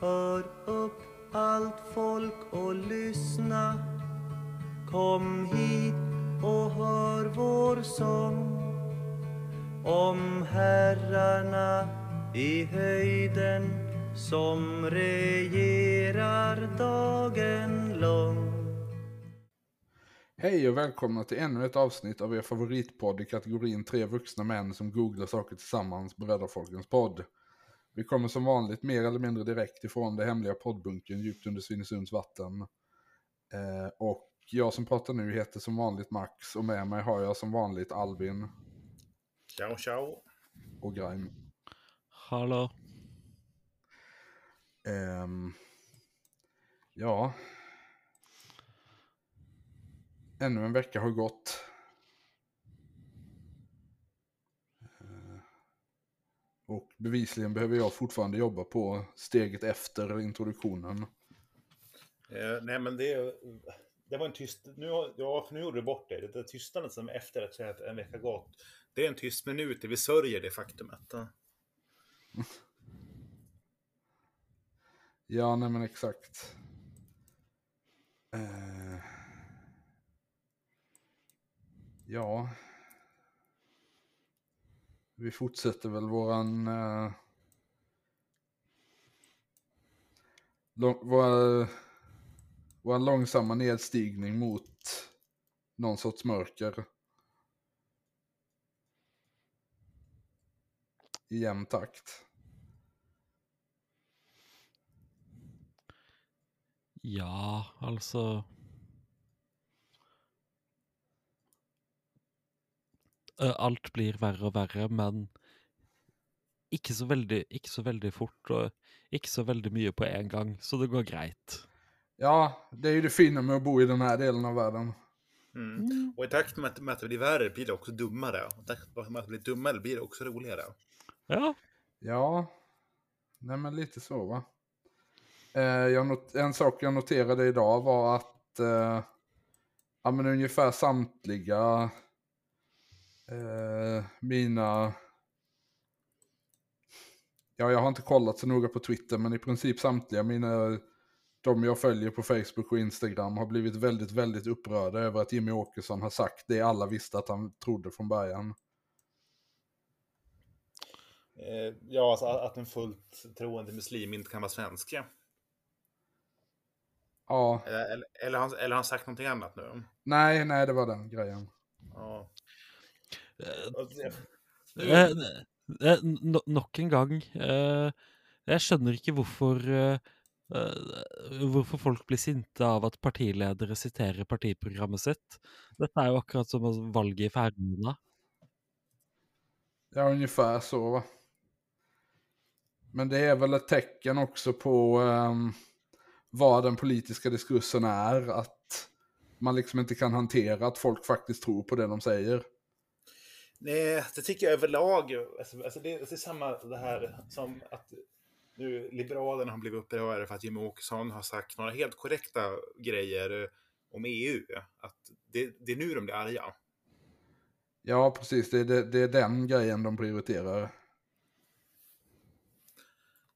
Hör upp allt folk och lyssna. Kom hit och hör vår sång. Om herrarna i höjden som regerar dagen lång. Hej och välkomna till ännu ett avsnitt av er favoritpodd i kategorin tre vuxna män som googlar saker tillsammans på podd. Vi kommer som vanligt mer eller mindre direkt ifrån det hemliga poddbunkern djupt under Svinesunds vatten. Eh, och jag som pratar nu heter som vanligt Max och med mig har jag som vanligt Albin Ciao, ciao. och Grime. Hallå. Ehm, ja. Ännu en vecka har gått. Och bevisligen behöver jag fortfarande jobba på steget efter introduktionen. Eh, nej, men det, det var en tyst... Nu, ja, för nu gjorde du bort det. Det där tystnaden som efter att säga att en vecka gått. Det är en tyst minut där vi sörjer det faktumet. Ja, nej men exakt. Eh, ja. Vi fortsätter väl våran... Eh, lång, vår, långsamma nedstigning mot någon sorts mörker. I jämn takt. Ja, alltså. Eh, Alt blir verre og verre, men ikke så veldig, ikke så veldig fort, og ikke så veldig mye på en gang, så det går greit. Ja, det är ju det fina med att bo i den här delen av världen. Mm. Och i takt med att, med att det blir värre blir det också dummare. Och i takt med att det blir dummare blir det också roligare. Ja, Ja, nej men lite så va. Eh, jag not- en sak jag noterade idag var att eh, ja, men ungefär samtliga eh, mina... Ja, jag har inte kollat så noga på Twitter, men i princip samtliga mina... De jag följer på Facebook och Instagram har blivit väldigt, väldigt upprörda över att Jimmy Åkesson har sagt det alla visste att han trodde från början. Eh, ja, alltså att en fullt troende muslim inte kan vara svensk. Ja. Ja, Eller, eller, eller, han, eller han sagt någonting annat nu? nej, nej, det var den grejen. Ja. eh, Alltså, eh, eh, no, nok en gang. Eh, jeg skjønner ikke hvorfor eh, eh, Hvorfor folk blir sinte av at partiledere siterer partiprogrammet sitt. Dette er jo akkurat som valget i Færøyene. Ja, ungefär så va. Men det är väl ett tecken också på ehm, vad den politiska diskursen är. Att man liksom inte kan hantera att folk faktiskt tror på det de säger. Nej, det tycker jag överlag. Alltså, alltså det, det är samma det här som att nu Liberalerna har blivit upprörda för att Jimmie Åkesson har sagt några helt korrekta grejer om EU. Att det, det är nu de blir arga. Ja, precis. Det är, det, det är den grejen de prioriterar.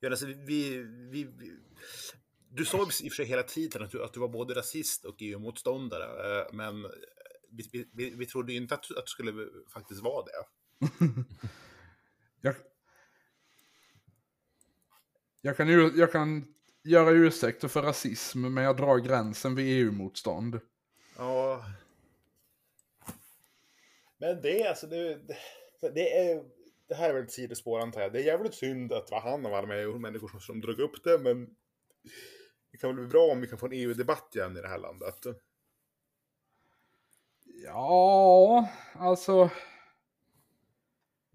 Ja, alltså, vi, vi, vi, du sa i och för sig hela tiden att du, att du var både rasist och EU-motståndare. eh, Men vi, vi- vi, trodde ju inte att, att du skulle faktiskt vara det. Jag, jag, kan, jag kan göra ursäkter för rasism, men jag drar gränsen vid EU-motstånd. Ja. Men det alltså, det, det, det är, det här är väl ett sidospår antar jag. Det är jävligt synd att det var han av alla människor som, som drog upp det, men det kan väl bli bra om vi kan få en EU-debatt igen i det här landet. Ja, alltså.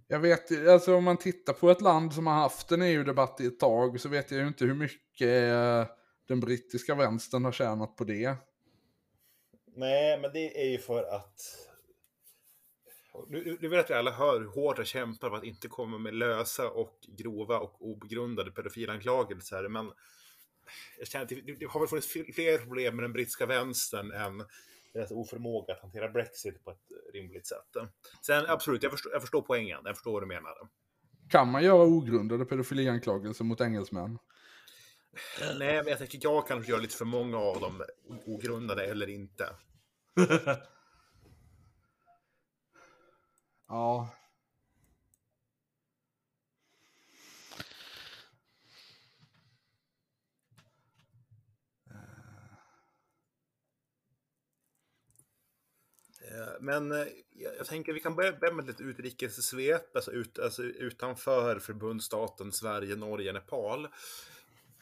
Jag vet alltså om man tittar på ett land som har haft en EU-debatt i ett tag så vet jag ju inte hur mycket eh, den brittiska vänstern har tjänat på det. Nej, men det är ju för att... Nu, nu- vet att vi alla hör hur hårt jag kämpar för att inte komma med lösa och grova och obegrundade pedofilanklagelser, men jag känner att det, det har väl funnits fler problem med den brittiska vänstern än deras oförmåga att hantera Brexit på ett rimligt sätt. Sen absolut, jag förstår, jag förstår poängen. Jag förstår vad du menar. Kan man göra ogrundade pedofilianklagelser mot engelsmän? Nej, men jag tänker jag kanske gör lite för många av dem ogrundade eller inte. ja. Men eh, jag tänker vi kan börja med ett utrikessvep, alltså, ut, alltså utanför förbundsstaten Sverige, Norge, Nepal.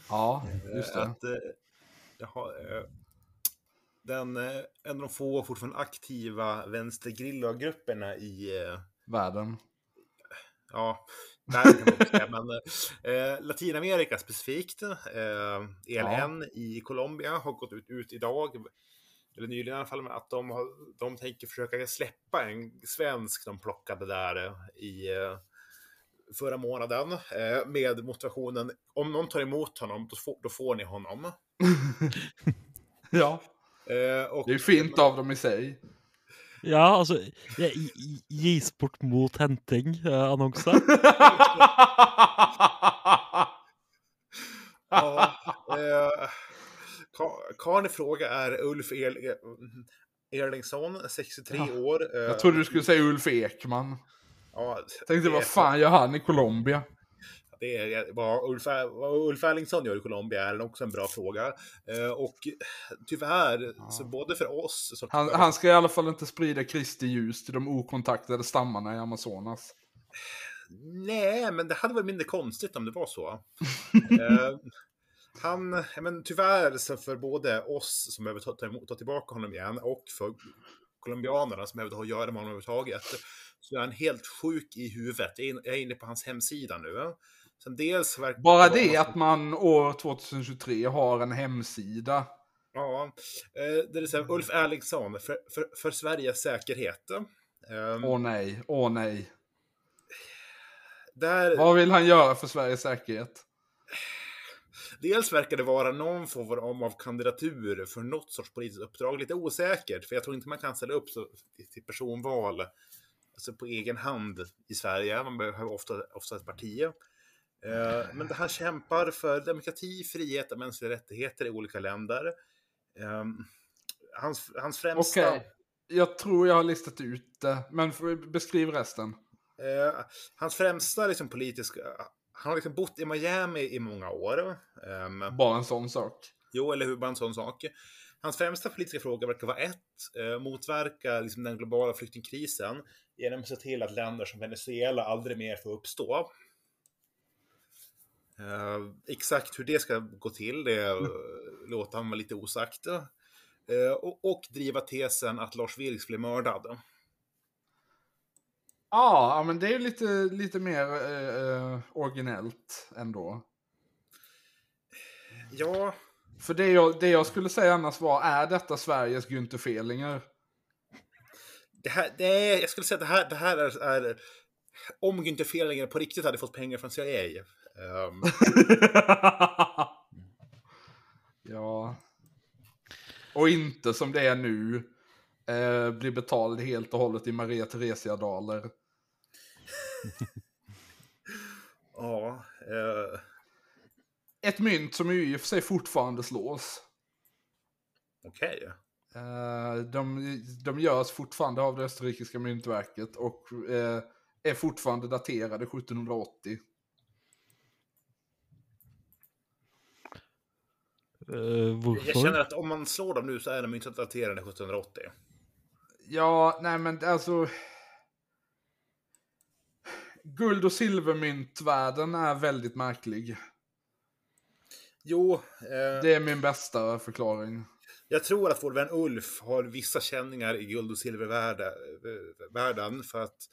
Ja, just det. Att, eh, eh, den, eh, en av de få fortfarande aktiva vänstergrilla-grupperna i eh, Världen. ja, världen kan man också säga, men eh, Latinamerika specifikt. Eh, ELN i Colombia har gått ut, ut idag, eller nyligen i alla fall, att de, har, de tänker försöka släppa en svensk de plockade där eh, i eh, förra månaden eh, med motivationen om någon tar emot honom, då får, då får ni honom. Ja, och, det är fint av dem i sig. Ja, Gis bort mot henting-annonse. Ja, eh, Karln i fråga är Ulf El Erlingsson, 63 Ja, år. Eh, Jag trodde du skulle säga Ulf Ekman. ja, Tänkte vad fan gör han i Colombia? Det är vad Ulf, vad Ulf Erlingsson gör i Colombia är också en bra fråga. Eh, och tyvärr, så både för oss... Så Han, han ska i alla fall inte sprida Kristi ljus till de okontaktade stammarna i Amazonas. Nej, men det hade varit mindre konstigt om det var så. han, men tyvärr så för både oss som behöver ta, ta, ta tillbaka honom igen och för colombianerna som behöver ha att göra med honom överhuvudtaget. Så är han helt sjuk i huvudet. Jag är inne på hans hemsida nu. Sen dels Bara det att man år 2023 har en hemsida. Ja, eh, det är så här, Ulf Erlingsson, för, för, för Sveriges säkerhet. Eh, Åh nej, åh nej. där, Vad vill han göra för Sveriges säkerhet? Dels verkar det vara någon form av kandidatur för något sorts politiskt uppdrag. Lite osäkert, för jag tror inte man kan ställa upp så, till personval alltså på egen hand i Sverige. Man behöver ofta, ofta ett parti. Eh, Men han kämpar för demokrati, frihet och mänskliga rättigheter i olika länder. Eh, Hans, hans främsta... Okej, jag tror jag har listat ut det, men beskriv resten. Eh, hans främsta liksom, politiska... Han har liksom bott i Miami i många år. Ehm, Bara en sån sak. Jo, eller hur? Bara en sån sak. Hans främsta politiska fråga verkar vara ett, eh, motverka liksom, den globala flyktingkrisen genom att se till att länder som Venezuela aldrig mer får uppstå. Eh, exakt hur det ska gå till, det eh, låter han vara lite osagt. Eh, och, och driva tesen att Lars Vilks blev mördad. Ja, men det är lite, lite mer eh, eh, originellt ändå. Ja, För det jag, det jag skulle säga annars var, är detta Sveriges Günther Fehlinger? det här, är, jag skulle säga att det här, det här är, är om Günther Fehlinger på riktigt hade fått pengar från CIA. ehm, ja. Och inte som det är nu, eh, blir betald helt och hållet i Maria Theresia-daler. ja, eh, Ett mynt som ju i och för sig fortfarande slås. okej. Eh, de, de görs fortfarande av det österrikiska myntverket och eh, är fortfarande daterade 1780. Eh, Jag känner att om man slår dem nu så är de inte daterade 1780. Ja, nej men alltså... Guld och silvermyntvärlden är väldigt märklig. Jo, eh, Det är min bästa förklaring. jag tror att vår vän Ulf har vissa känningar i guld och silvervärlden för att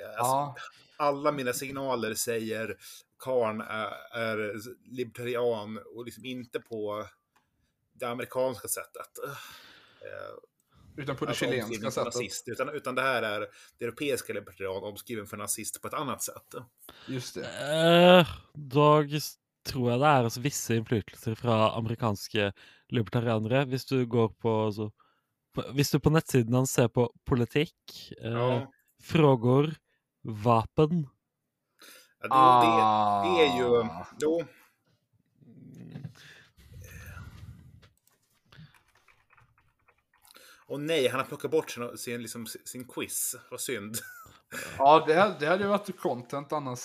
eh, alltså, Ja, alla mina signaler säger Karn är, är libertarian och liksom inte på det amerikanska sättet. Eh, utan på det alltså chilenska sättet. Nazist, utan, utan det här är det europeiska libertarian omskriven för nazist på ett annat sätt. Just det. Eh, dog s- tror jeg det er altså visse innflytelser fra amerikanske libertarianere. Hvis du går på, altså, på Hvis du på nettsiden hans ser på politikk, eh, Ja, frågor, vapen ja det, det, det är ju... Ah. Jo, Och nej, han har plockat bort sin, sin, liksom, sin quiz. Vad synd. Ja, det, det hade ju varit content annars.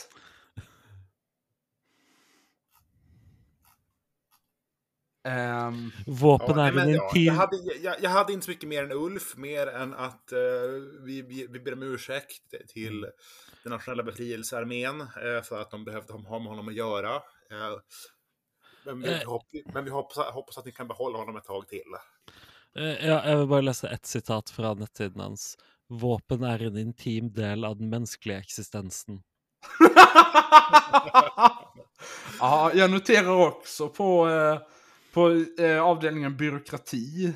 Um, Vapen Ja, är men, en ja, jag, hade, jag, jag hade inte så mycket mer än Ulf, mer än att eh, vi, vi, vi ber om ursäkt till den nationella befrielsearmén eh, för att de behövde ha med honom att göra. Eh, men vi, hopp, men vi hoppas, hoppas att ni kan behålla honom ett tag till. Eh, ja, jeg vil bare lese ett sitat fra nettsiden hans. Våpen er en intim del av den menneskelige eksistensen. ja, jag noterar också på, eh, på eh, avdelningen byråkrati.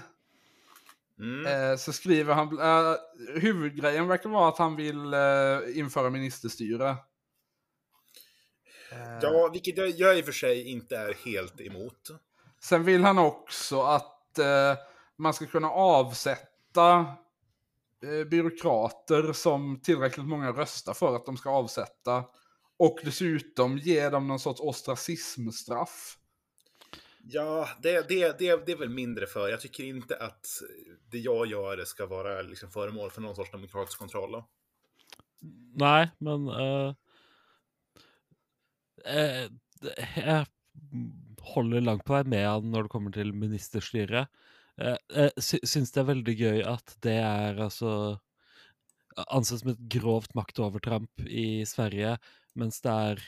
Mm. Så skriver han, eh, huvudgrejen verkar vara att han vill eh, införa ministerstyre. Ja, vilket jag, jag i och för sig inte är helt emot. Sen vill han också att eh, man ska kunna avsätta eh, byråkrater som tillräckligt många röstar för att de ska avsätta. Och dessutom ge dem någon sorts ostracismstraff. Ja, det, det, det, det är väl mindre för. Jag tycker inte att det jag gör ska vara liksom föremål för någon sorts demokratisk kontroll. Nei, men eh, eh, Jeg holder langt på vei med han når det kommer til ministerstyret. Eh, Jeg sy syns det er veldig gøy at det er altså ansett som et grovt maktovertramp i Sverige, mens det er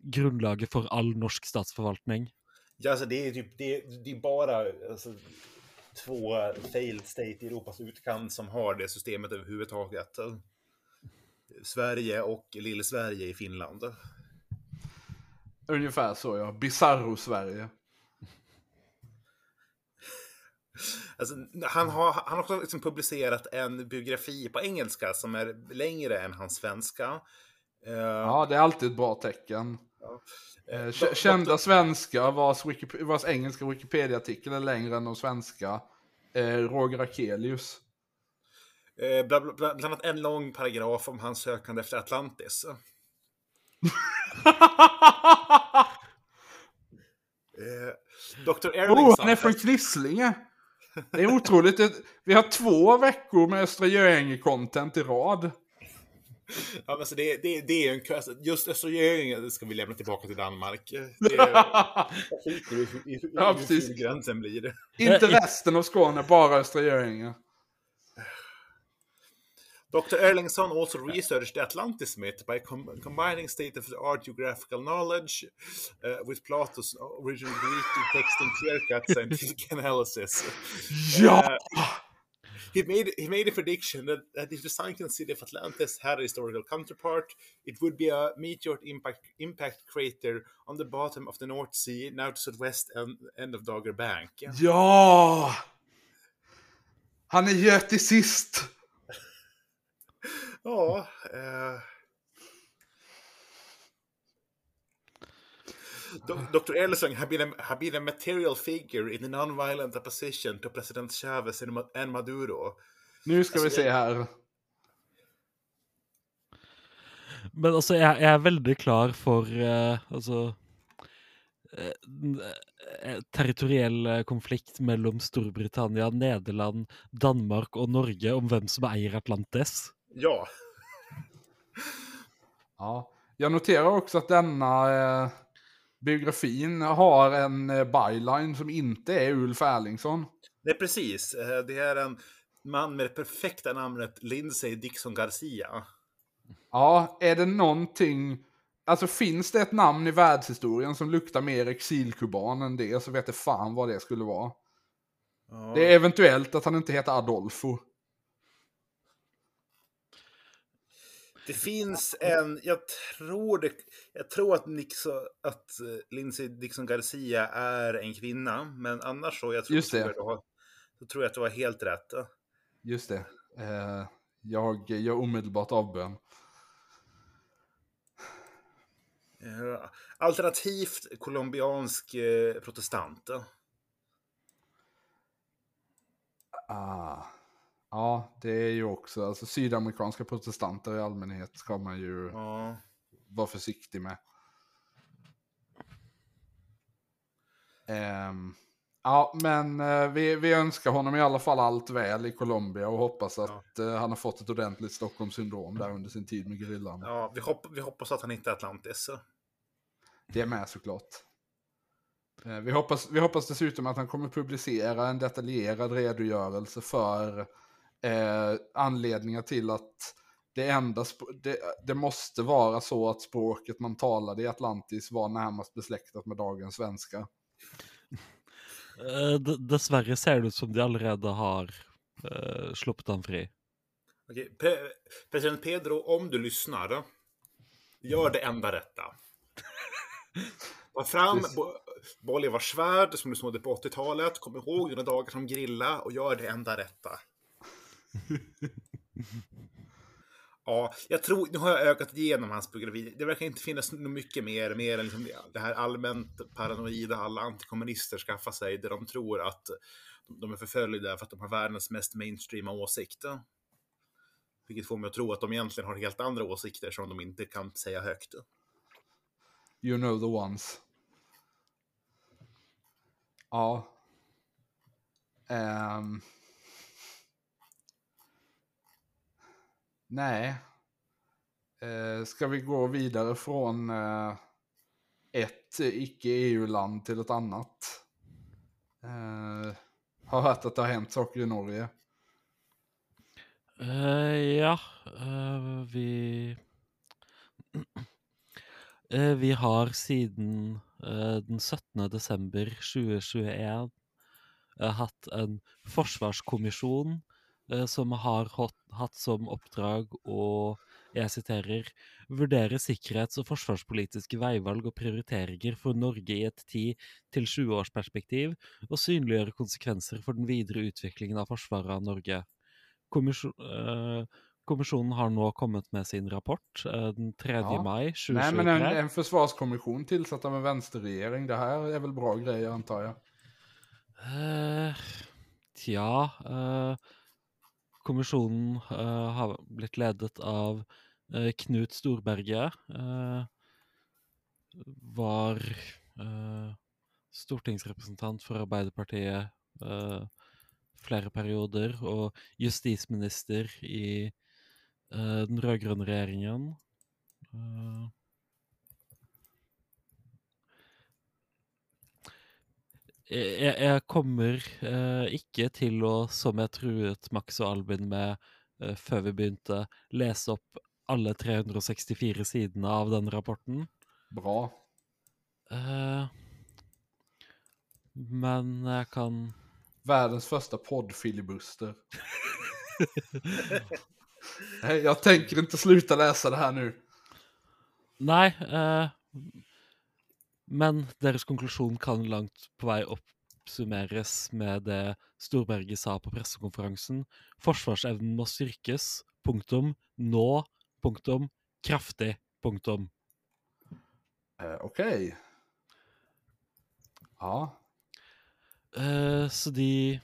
grunnlaget for all norsk statsforvaltning. Ja, alltså det är typ, det, det är bara alltså, två failed state i Europas utkant som har det systemet överhuvudtaget. Sverige och Lill-Sverige i Finland. Ungefär så ja, Bizarro-Sverige. Alltså, han, har, han har också liksom publicerat en biografi på engelska som är längre än hans svenska. Eh, Ja, det är alltid ett bra tecken. eh, Eh, k- Kända svenskar vars, vars engelska Wikipedia-artikel är längre än de svenska. Roger Akelius. Bland, bland, bland annat en lång paragraf om hans sökande efter Atlantis. Eh, Dr. Oh, Erlingsson. han är från Knislinge! Det är otroligt. Vi har två veckor med Östra Göinge-content i rad. Ja, men alltså det, det, det är en kö. alltså, Just Östra Göinge ska vi lämna tillbaka till Danmark. Det är, i i Ja, precis. gränsen blir. Inte resten av Skåne, bara Östra Göinge. Dr. Erlingsson also researched the Atlantis myth by com- combining state-of-the-art geographical knowledge uh, with Plato's original Greek text and clear-cut scientific analysis. Ja! Uh, he made he made a prediction that, that if the sunken city of Atlantis had a historical counterpart, it would be a meteor impact impact crater on the bottom of the North Sea, now to southwest end, end of Dogger Bank. Ja! Han är! Ja, eh. Dr. Ellison had been, a, had been a material figure in the non-violent opposition to President Chavez and Ma- and Maduro. Nu ska vi Alltså, se här. Men altså, jeg, jeg er veldig klar for eh, altså eh, eh, territoriell eh, konflikt mellom Storbritannia, Nederland, Danmark og Norge om hvem som eier Atlantis. Ja, Ja. Jag noterar också att denna eh, biografin har en eh, byline som inte är Ulf Erlingsson. det är precis. Eh, Det är en man med det perfekta namnet Lindsay Dixon Garcia. Ja, är det någonting... Alltså finns det ett namn i världshistorien som luktar mer exilkuban än det så vet jag fan vad det skulle vara. Ja. Det är eventuellt att han inte heter Adolfo. Det finns en, jag tror det, jag tror att, Nixon, att eh, Lindsay Dixon Garcia är en kvinna, men annars så, jag tror, Just det. jag, har, så tror jag att du har helt rätt. Just det. Eh, jag gör omedelbart avbön. Alternativt colombiansk eh, protestant. Ah. Ja, det är ju också, alltså sydamerikanska protestanter i allmänhet ska man ju Ja. vara försiktig med. Ehm, Ja, men eh, vi, vi önskar honom i alla fall allt väl i Colombia och hoppas att eh, han har fått ett ordentligt Stockholmssyndrom där under sin tid med grillan. Ja, vi, hopp, vi hoppas att han inte är Atlantis. Det är med såklart. Eh, vi, hoppas, vi hoppas dessutom att han kommer publicera en detaljerad redogörelse för eh, anledningar till att det, enda det, det måste vara så att språket man talade i Atlantis var närmast besläktat med dagens svenska. Eh, d- dessverre ser det ut som de allerede har uh, sluppet han fri. Okej, Pre- president Pedro, om du lyssnar, gör det enda rätta. Ta fram. Bo- Bolivars svärd som du snodde på 80-talet. Kom ihåg dina dagar som grilla och gör det enda rätta. Ja, jag tror, nu har jag ökat igenom hans biografi. Det verkar inte finnas något mycket mer, mer än liksom det här allmänt paranoida alla antikommunister skaffar sig, där de tror att de- är förföljda för att de har världens mest mainstreama åsikter. Vilket får mig att tro att de egentligen har helt andra åsikter som de inte kan säga högt. You know the ones. Ja. Um. Nej. Eh, ska vi gå vidare från eh, ett icke-EU-land till ett annat? Eh, har hört att det har hänt saker i Norge. Uh, ja, uh, vi eh, Vi har sedan den 17. december 2021 haft hatt en forsvarskommisjon som har hatt, som oppdrag å, jeg siterer, vurdere sikkerhets- og forsvarspolitiske veivalg og prioriteringer for Norge i et 10-20-årsperspektiv, og synliggjøre konsekvenser for den videre utviklingen av forsvaret av Norge. Kommisjon, eh, kommisjonen har nå kommet med sin rapport eh, den 3. Ja. mai Nej, men en, 2023. en försvarskommission tillsatt av en vänsterregering. Det här är väl bra grejer antar jag. Eh, tja eh, Kommissionen eh, har blivit ledet av eh, Knut Storberget. Eh, var stortingsrepresentant för Arbeiderpartiet flera perioder, och justitieminister i den rödgröna regeringen. Jeg, jeg- kommer eh, ikke til å, som jeg truet Max og Albin med eh, før vi begynte, lese opp alle 364 sidene av den rapporten. Bra. Eh, men jeg kan Världens första podd-filibuster. Nej, jag tänker inte sluta läsa det här nu. Nei, eh, men deres konklusjon kan langt på vei oppsummeres med det Storberget sa på pressekonferansen. Forsvarsevnen må styrkes. Punktum. Nå. Punktum. Kraftig. Punktum. Eh, Okej. Ja. Eh, så de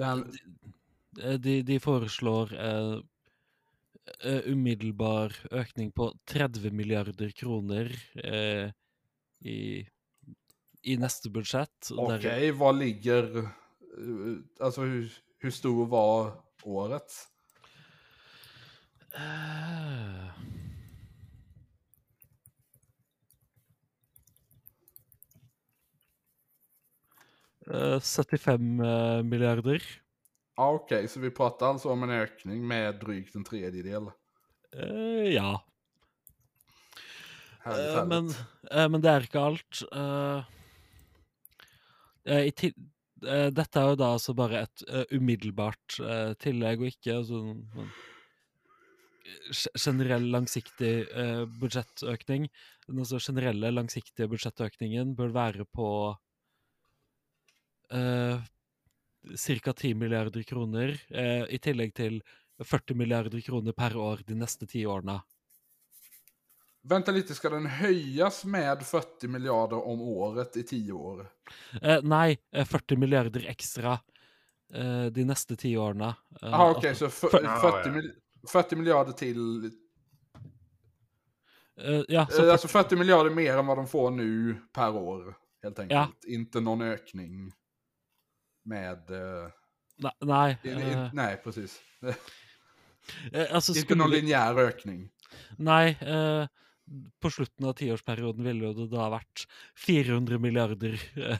Eh, De, de foreslår eh, eh, umiddelbar økning på 30 milliarder kroner eh, i, i neste budsjett. og Okej, der- vad ligger... eh, Alltså hur, hur stor var året? Eh, eh, 75 eh, milliarder. Ja, okej, så vi pratar alltså om en ökning med drygt en tredjedel. Eh, ja. Härligt, Eh, härligt. men, eh, men det alt. Eh, eh, i til, eh, dette er jo da altså bare et eh, umiddelbart eh, tillegg, og ikke altså, sånn ge- generell langsiktig eh, budsjettøkning. Den altså generelle langsiktige budsjettøkningen bør være på uh, ca. 10 milliarder kroner, eh, i tillegg til 40 milliarder kroner per år de neste ti årene. Vänta lite, ska den höjas med 40 miljarder om året i 10 år? Eh, nei, eh, 40 milliarder ekstra eh, de neste ti årene. Eh, Ja, okej, altså, så f- för- Ja, 40, ja. mil- 40 miljarder till... Eh, ja, så Eh, Alltså 40 miljarder mer än vad de får nu per år. Helt enkelt. Inte någon ökning med... eh, ne- nej. i- i- eh, nej, precis. eh, alltså, Inte någon vi, linjär ökning. nei, eh, på slutten av tiårsperioden ville det da vært 400 milliarder. eh,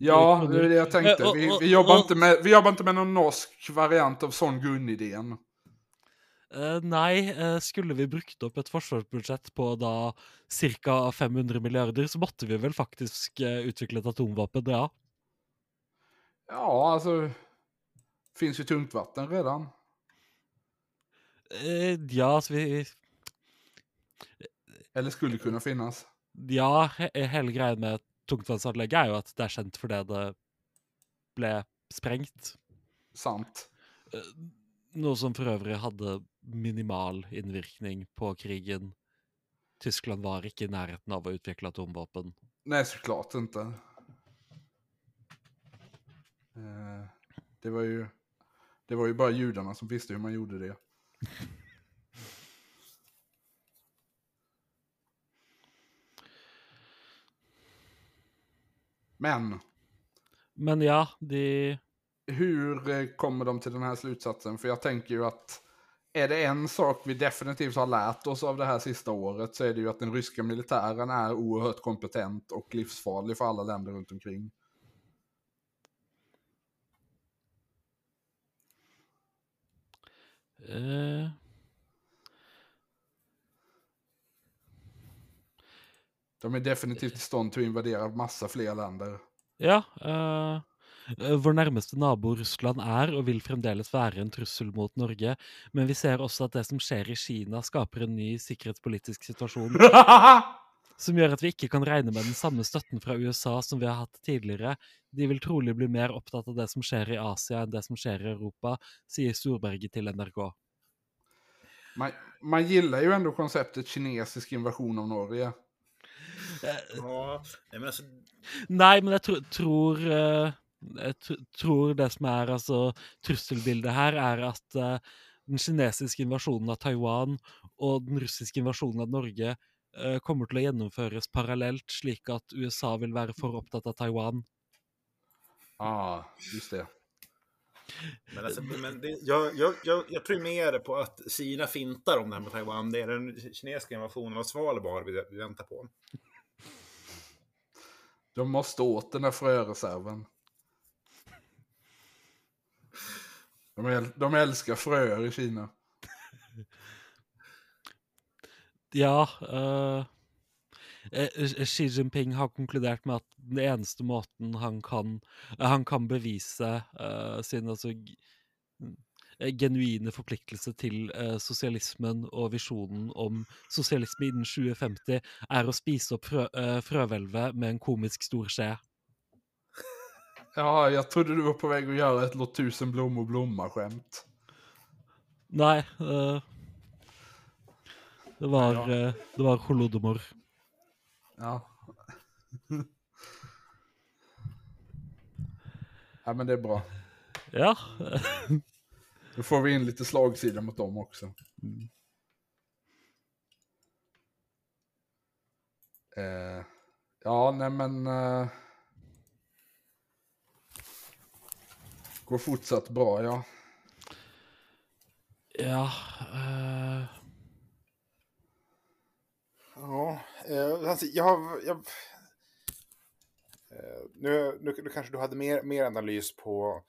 Ja, det är det jag tänkte. Eh, och- Vi, vi, jobbar och- inte med, vi jobbar inte med någon norsk variant av sån Gun-idén. Nei, eh, skulle vi brukt opp et forsvarsbudsjett på da ca. 500 milliarder, så måtte vi vel faktisk eh, utvikle et atomvåpen, ja. Ja, alltså. Finns ju tungt vatten redan. Eh, ja, altså vi Eller skulle kunna finnas. Ja, he hele greia med tungtvannsanlegget er jo at det er kjent fordi det ble sprengt. Sant. Eh, Noe som for øvrig hadde minimal innvirkning på krigen. Tyskland var ikke i nærheten av å utvikle atomvåpen. Nej, såklart inte. Eh, Det var ju... Det var ju bara judarna som visste hur man gjorde det. Men Men ja, de hur eh, kommer de till den här slutsatsen? För jag tänker ju att är det en sak vi definitivt har lärt oss av det här sista året så är det ju att den ryska militären är oerhört kompetent och livsfarlig för alla länder runt omkring. Eh, De är definitivt i stånd till att invadera massa fler länder. Ja. eh, vår nærmeste nabo Russland er og vil fremdeles være en trussel mot Norge, men vi ser også at det som skjer i Kina, skaper en ny sikkerhetspolitisk situasjon som gjør at vi ikke kan regne med den samme støtten fra USA som vi har hatt tidligere. De vil trolig bli mer opptatt av det som skjer i Asia enn det som skjer i Europa, sier Storberget til NRK. Man, man gillar ju ändå konceptet kinesisk invasion av Norge. Ja, nej, men alltså, Nei, men jeg tro, tror eh, Jeg tr tror det som er altså trusselbildet her, er at eh, den kinesiske invasjonen av Taiwan og den russiske invasjonen av Norge eh, kommer til å gjennomføres parallelt, slik at USA vil være for opptatt av Taiwan. Ja, just det. men alltså, men det, jag, jag, jag, jag tror mer på att Kina fintar om det här med Taiwan. Det är den kinesiska invasionen av Svalbard vi, väntar på. De måste åt den där fröreserven. De, äl- de älskar fröer i Kina. Ja eh, Xi Jinping har konkludert med at den eneste måten han kan, han kan bevise eh, sin altså genuine forpliktelse til eh, sosialismen og visjonen om sosialisme innen 2050, er å spise opp frø, eh, frøhvelvet med en komisk stor skje. Ja, jag trodde du var på väg att göra ett låt tusen blommor blomma-skämt. Nei eh, Det var, eh, det var holodomor. Ja. ja, men det är bra. Ja. Då får vi in lite slagsida mot dem också. Eh, ja, nej men... Eh, går fortsatt bra, ja. Ja eh, Ja, eh, alltså, jag har... Jag, eh, nu, nu, nu kanske du hade mer, mer analys på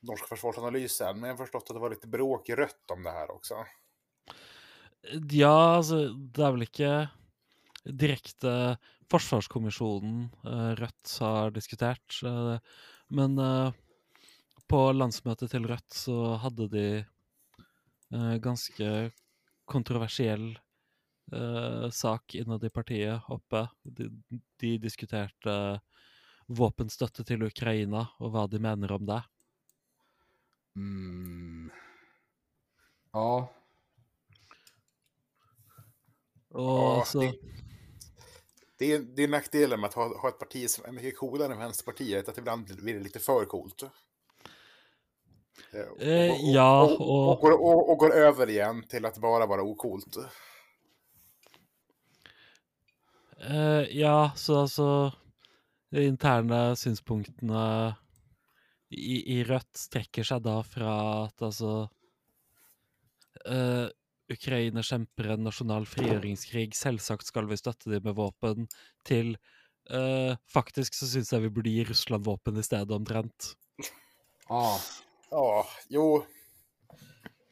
norska försvarsanalysen, men jag har förstått att det var lite bråk i rött om det här också. Ja, alltså, det är väl inte direkt eh, Försvarskommissionen eh, Rødt har diskuterat, eh, men eh, på landsmötet till Rødt så hade de eh, kontroversiell eh, sak innad i partiet oppe. De, de diskuterte våpenstøtte til Ukraina og hva de mener om det. Mm. Ja, Og Ja, så det- Det är, det är nackdelen med att ha, ha ett parti som är mycket coolare än Vänsterpartiet, att ibland blir det lite för coolt. Eh, och- Eh, och- ja, och, och- och, går, och, och går över igen till att bara vara ocoolt. Uh, ja, så alltså, De interna synspunkterna i, i rött sträcker sig då från att alltså uh, Ukraina kämpar en nationell frigöringskrig, självklart ska vi stötta dem med vapen, till uh, faktiskt så syns jag vi borde ge Ryssland vapen istället, omtrent. Ja, Ja, jo.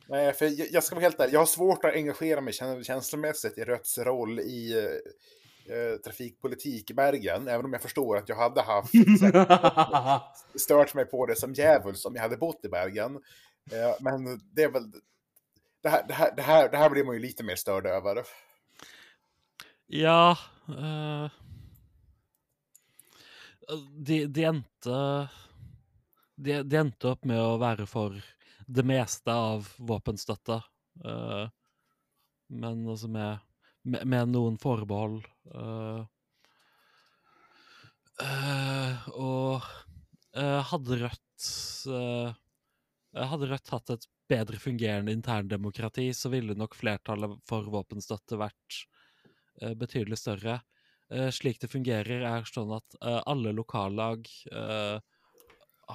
Nej, för jag, jag ska vara helt ärlig. Jag har svårt att engagera mig känslomässigt i Rötts roll i eh, trafikpolitik i Bergen. Även om jag förstår att jag hade haft stört mig på det som djävulskt om jag hade bott i Bergen. Eh, men det är väl... Det här, det, här, det, här, det här blir man ju lite mer störd över. Ja eh, de, de endte de, de endte opp med å være for det meste av våpenstøtte. eh, men altså med, med, med noen forbehold. Uh, eh, uh, eh, og uh, eh, hadde Rødt Hadde Rødt hatt et bedre fungerende interndemokrati, så ville nok flertallet for våpenstøtte vært eh, betydelig større. Slik det fungerer, er sånn at eh, alle lokallag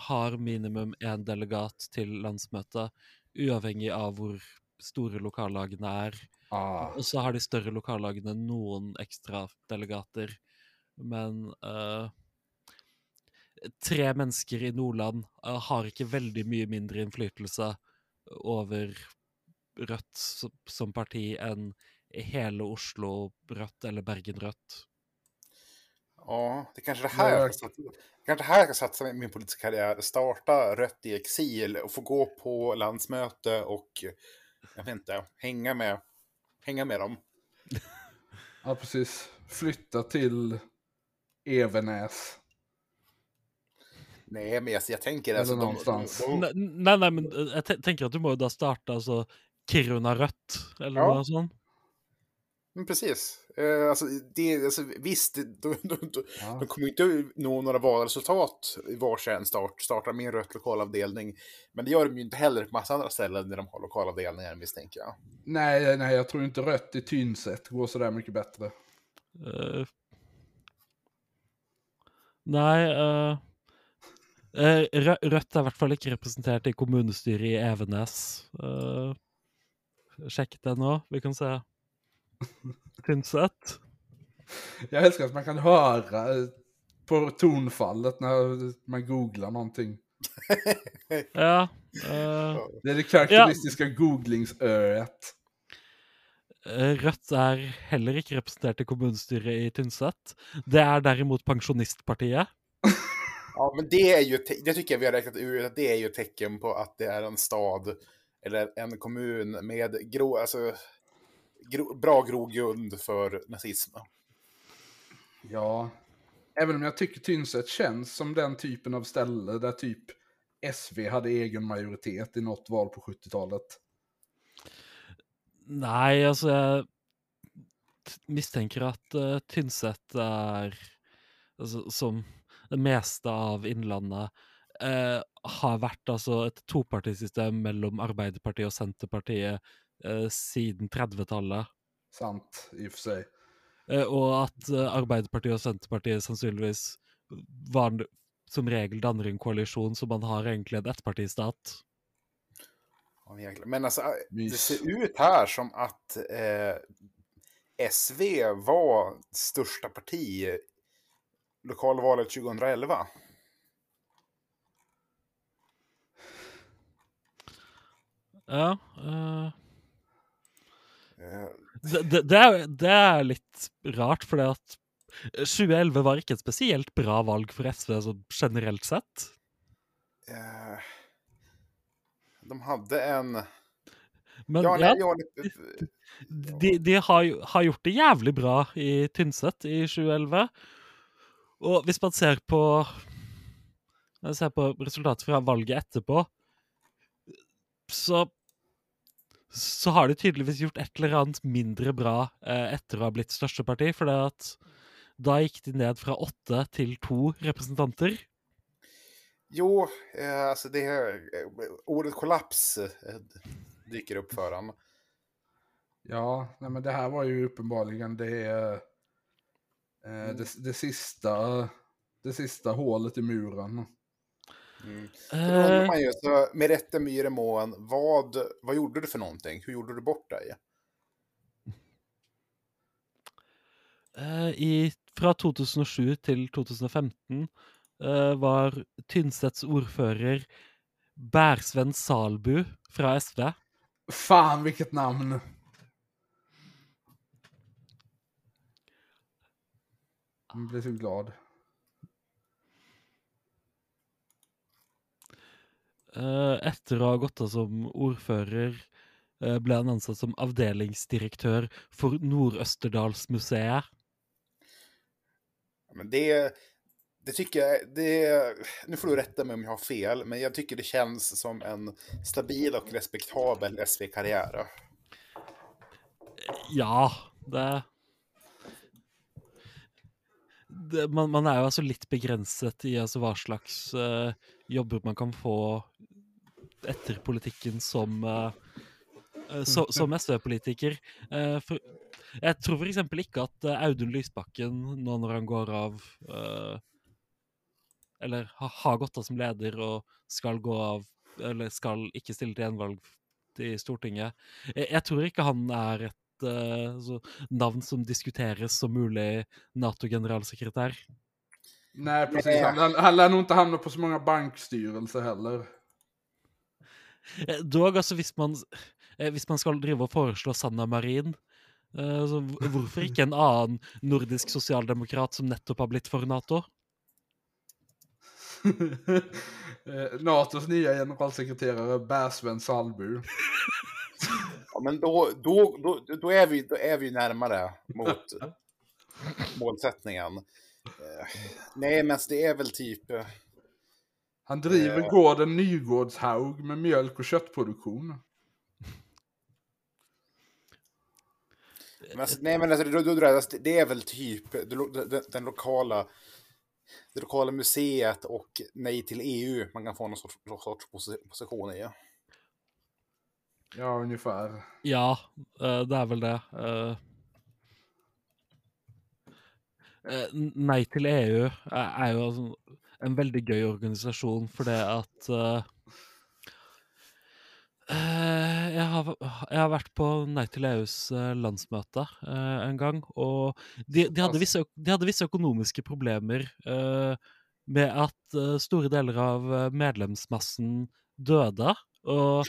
har minimum én delegat til landsmøtet, uavhengig av hvor store lokallagene er ah. Og så har de større lokallagene noen ekstra delegater. Men eh, tre mennesker i Nordland eh, har ikke veldig mye mindre innflytelse over Rødt som, som parti enn hele Oslo Rødt eller Bergen Rødt. Ja, det är kanske det här jag ska satsa, kanske här jag ska satsa min politiska karriär. Starta Rött i exil och få gå på landsmöte och jag vet inte, hänga med, hänga med dem. ja, precis. Flytta till Evenäs. Nej, men jag, jag tänker Eller alltså... De, någonstans. de, Ne- Nei, nei, men eh, jeg te- tenker at du må jo da starte altså Kiruna Rødt, eller Ja. noe sånt. Men precis. Eh, alltså, det, alltså, visst, de, de, de, Ja. de kommer inte nå några valresultat i varsin start, startar med en rött lokalavdelning. Men det gör de ju inte heller på massa andra ställen där de har lokalavdelningar misstänker jag. Nej, nej, jag tror inte rött i Tynset går sådär mycket bättre. Eh, nei eh, eh, Rø- Rødt er i hvert fall ikke representert i kommunestyret i Evenes. Uh, sjekk det nå. Vi kan se. Tynset. Jag älskar att man kan höra eh, på tonfallet när man googlar någonting. Ja. eh, Det är det karaktäristiska googlingsöet. eh, Rødt er heller ikke representert i kommunestyret i Tynset. Det er derimot Pensjonistpartiet. Ja, men det är ju, det tycker jag vi har räknat ut, att det är ju tecken på att det är en stad eller en kommun med gro, alltså, gro, bra grogrund för nazism. Ja, även om jag tycker Tynset känns som den typen av ställe där typ SV hade egen majoritet i något val på 70-talet. Nei, altså Jeg t- mistenker at uh, Tynset er altså, Som det meste av Innlandet eh, har vært altså et topartisystem mellom Arbeiderpartiet og Senterpartiet eh, siden 30-tallet. Sant, i och för sig. Eh, og at eh, Arbeiderpartiet og Senterpartiet sannsynligvis var, som regel danner en koalisjon, så man har egentlig en ettpartistat. Men alltså, det ser ut här som att eh, SV var största parti lokalvalet 2011. Ja. Eh, det, det, er, det er litt rart, at 2011 var ikke et spesielt bra valg for SV sånn generelt sett. de hade en... Men Ja, nej, ja, lite- de, de har, har gjort det jævlig bra i Tynset i 2011. Og hvis man ser på ser på resultatet fra valget etterpå, så så har de tydeligvis gjort et eller annet mindre bra eh, etter å ha blitt største parti. For det at da gikk de ned fra åtte til to representanter. Jo, eh, alltså det... Eh, ordet kollaps eh, dyker upp för han. Ja, nej, men det här var ju uppenbarligen det... eh, Eh, det, det, sista, det sista hålet i muren. Mm. Eh, man ju, så, med rätta myremån, vad, vad gjorde du för någonting? Hur gjorde du bort dig? eh, i, fra 2007 til 2015 eh, var Tynsets ordfører Bærsven Salbu fra SV. Fan vilket namn! Jag blir så glad. Etter å ha gått av som ordfører eh, ble han ansatt som avdelingsdirektør for Nordøsterdalsmuseet. Men det, det tycker jag, det, nu får du rätta mig om jag har fel, men jag tycker det känns som en stabil och respektabel SV-karriär. Ja, det, det man, man er jo altså litt begrenset i altså hva slags eh, jobber man kan få etter politikken som eh, eh, så, som SV-politiker. Jeg tror eksempel ikke at Audun Lysbakken, nå når han går av Eller ha, har gått av som leder og skal gå av Eller skal ikke stille til gjenvalg til Stortinget. Jeg, jeg tror ikke han er et eh, så, navn som diskuteres som mulig Nato-generalsekretær. Nej, precis. Han, han, han lär nog inte hamna på så många bankstyrelser heller. Eh, Dog, altså hvis man, eh, hvis man skal drive og foreslå Sanna Marin eh, så hvor- Hvorfor ikke en annen nordisk sosialdemokrat som nettopp har blitt for Nato? Eh, Natos nya generalsekreterare Bärsven Salbu. Ja, men då, då, då, då, är vi, då är vi närmare mot målsättningen. Eh, Nej, men det är väl typ... eh, Han driver Eh. gården Nygårdshaug med mjölk och köttproduktion. Men nej, men alltså, då, då, alltså, det är väl typ den, den lokala, det lokala museet och Nej till EU man kan få någon sorts, sorts posi- position i. Ja, ungefär. Ja, eh, det är väl det. Eh, eh, nej till EU är er alltså en väldigt gøy organisation för det att Uh, eh, har, jag har varit på Nej till EUs uh, landsmöte uh, en gång och de, de, hade, vissa, de hadde visse med att stora delar av medlemsmassan döda. Och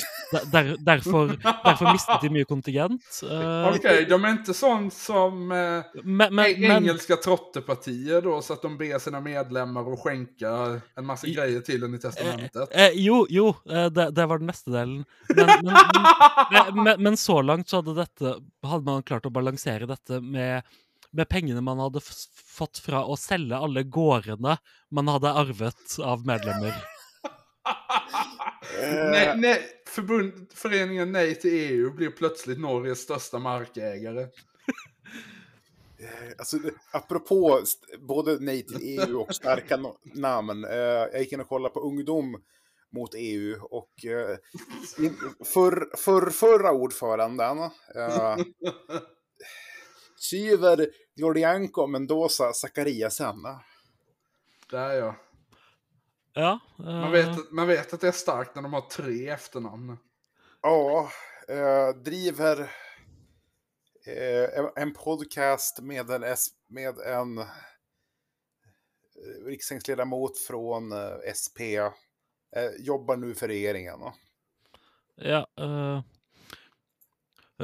der, derfor, derfor mistet de mye kontingent. Eh, Okej, de är inte sånt som eh, men, men, eng- men engelska trottepartier då, så att de ber sina medlemmar att skänka en massa I- grejer till en i testamentet. eh, jo, jo, eh, det, det var den neste delen. Men, men, så langt så hadde, dette, hadde man klart å balansere dette med, med pengene man hadde f fått fra å selge alle gårdene man hadde arvet av medlemmer. Eh, nej, nej, förbund, föreningen Nej till EU blir plötsligt Norges största markägare. Eh, Alltså, apropå både Nej till EU och starka no- namn. Eh, jag gick in och kollade på Ungdom mot EU och eh, för, för, förra ordföranden eh, Syver Gordianko Mendoza Zachariasen. Där ja. Ja. Man eh, vet, man vet att det är starkt när de har tre efternamn. Ja, eh, driver eh, en- podcast med en, med en eh, riksdagsledamot från eh, SP. Eh, jobbar nu för regeringen. va? Ja. eh,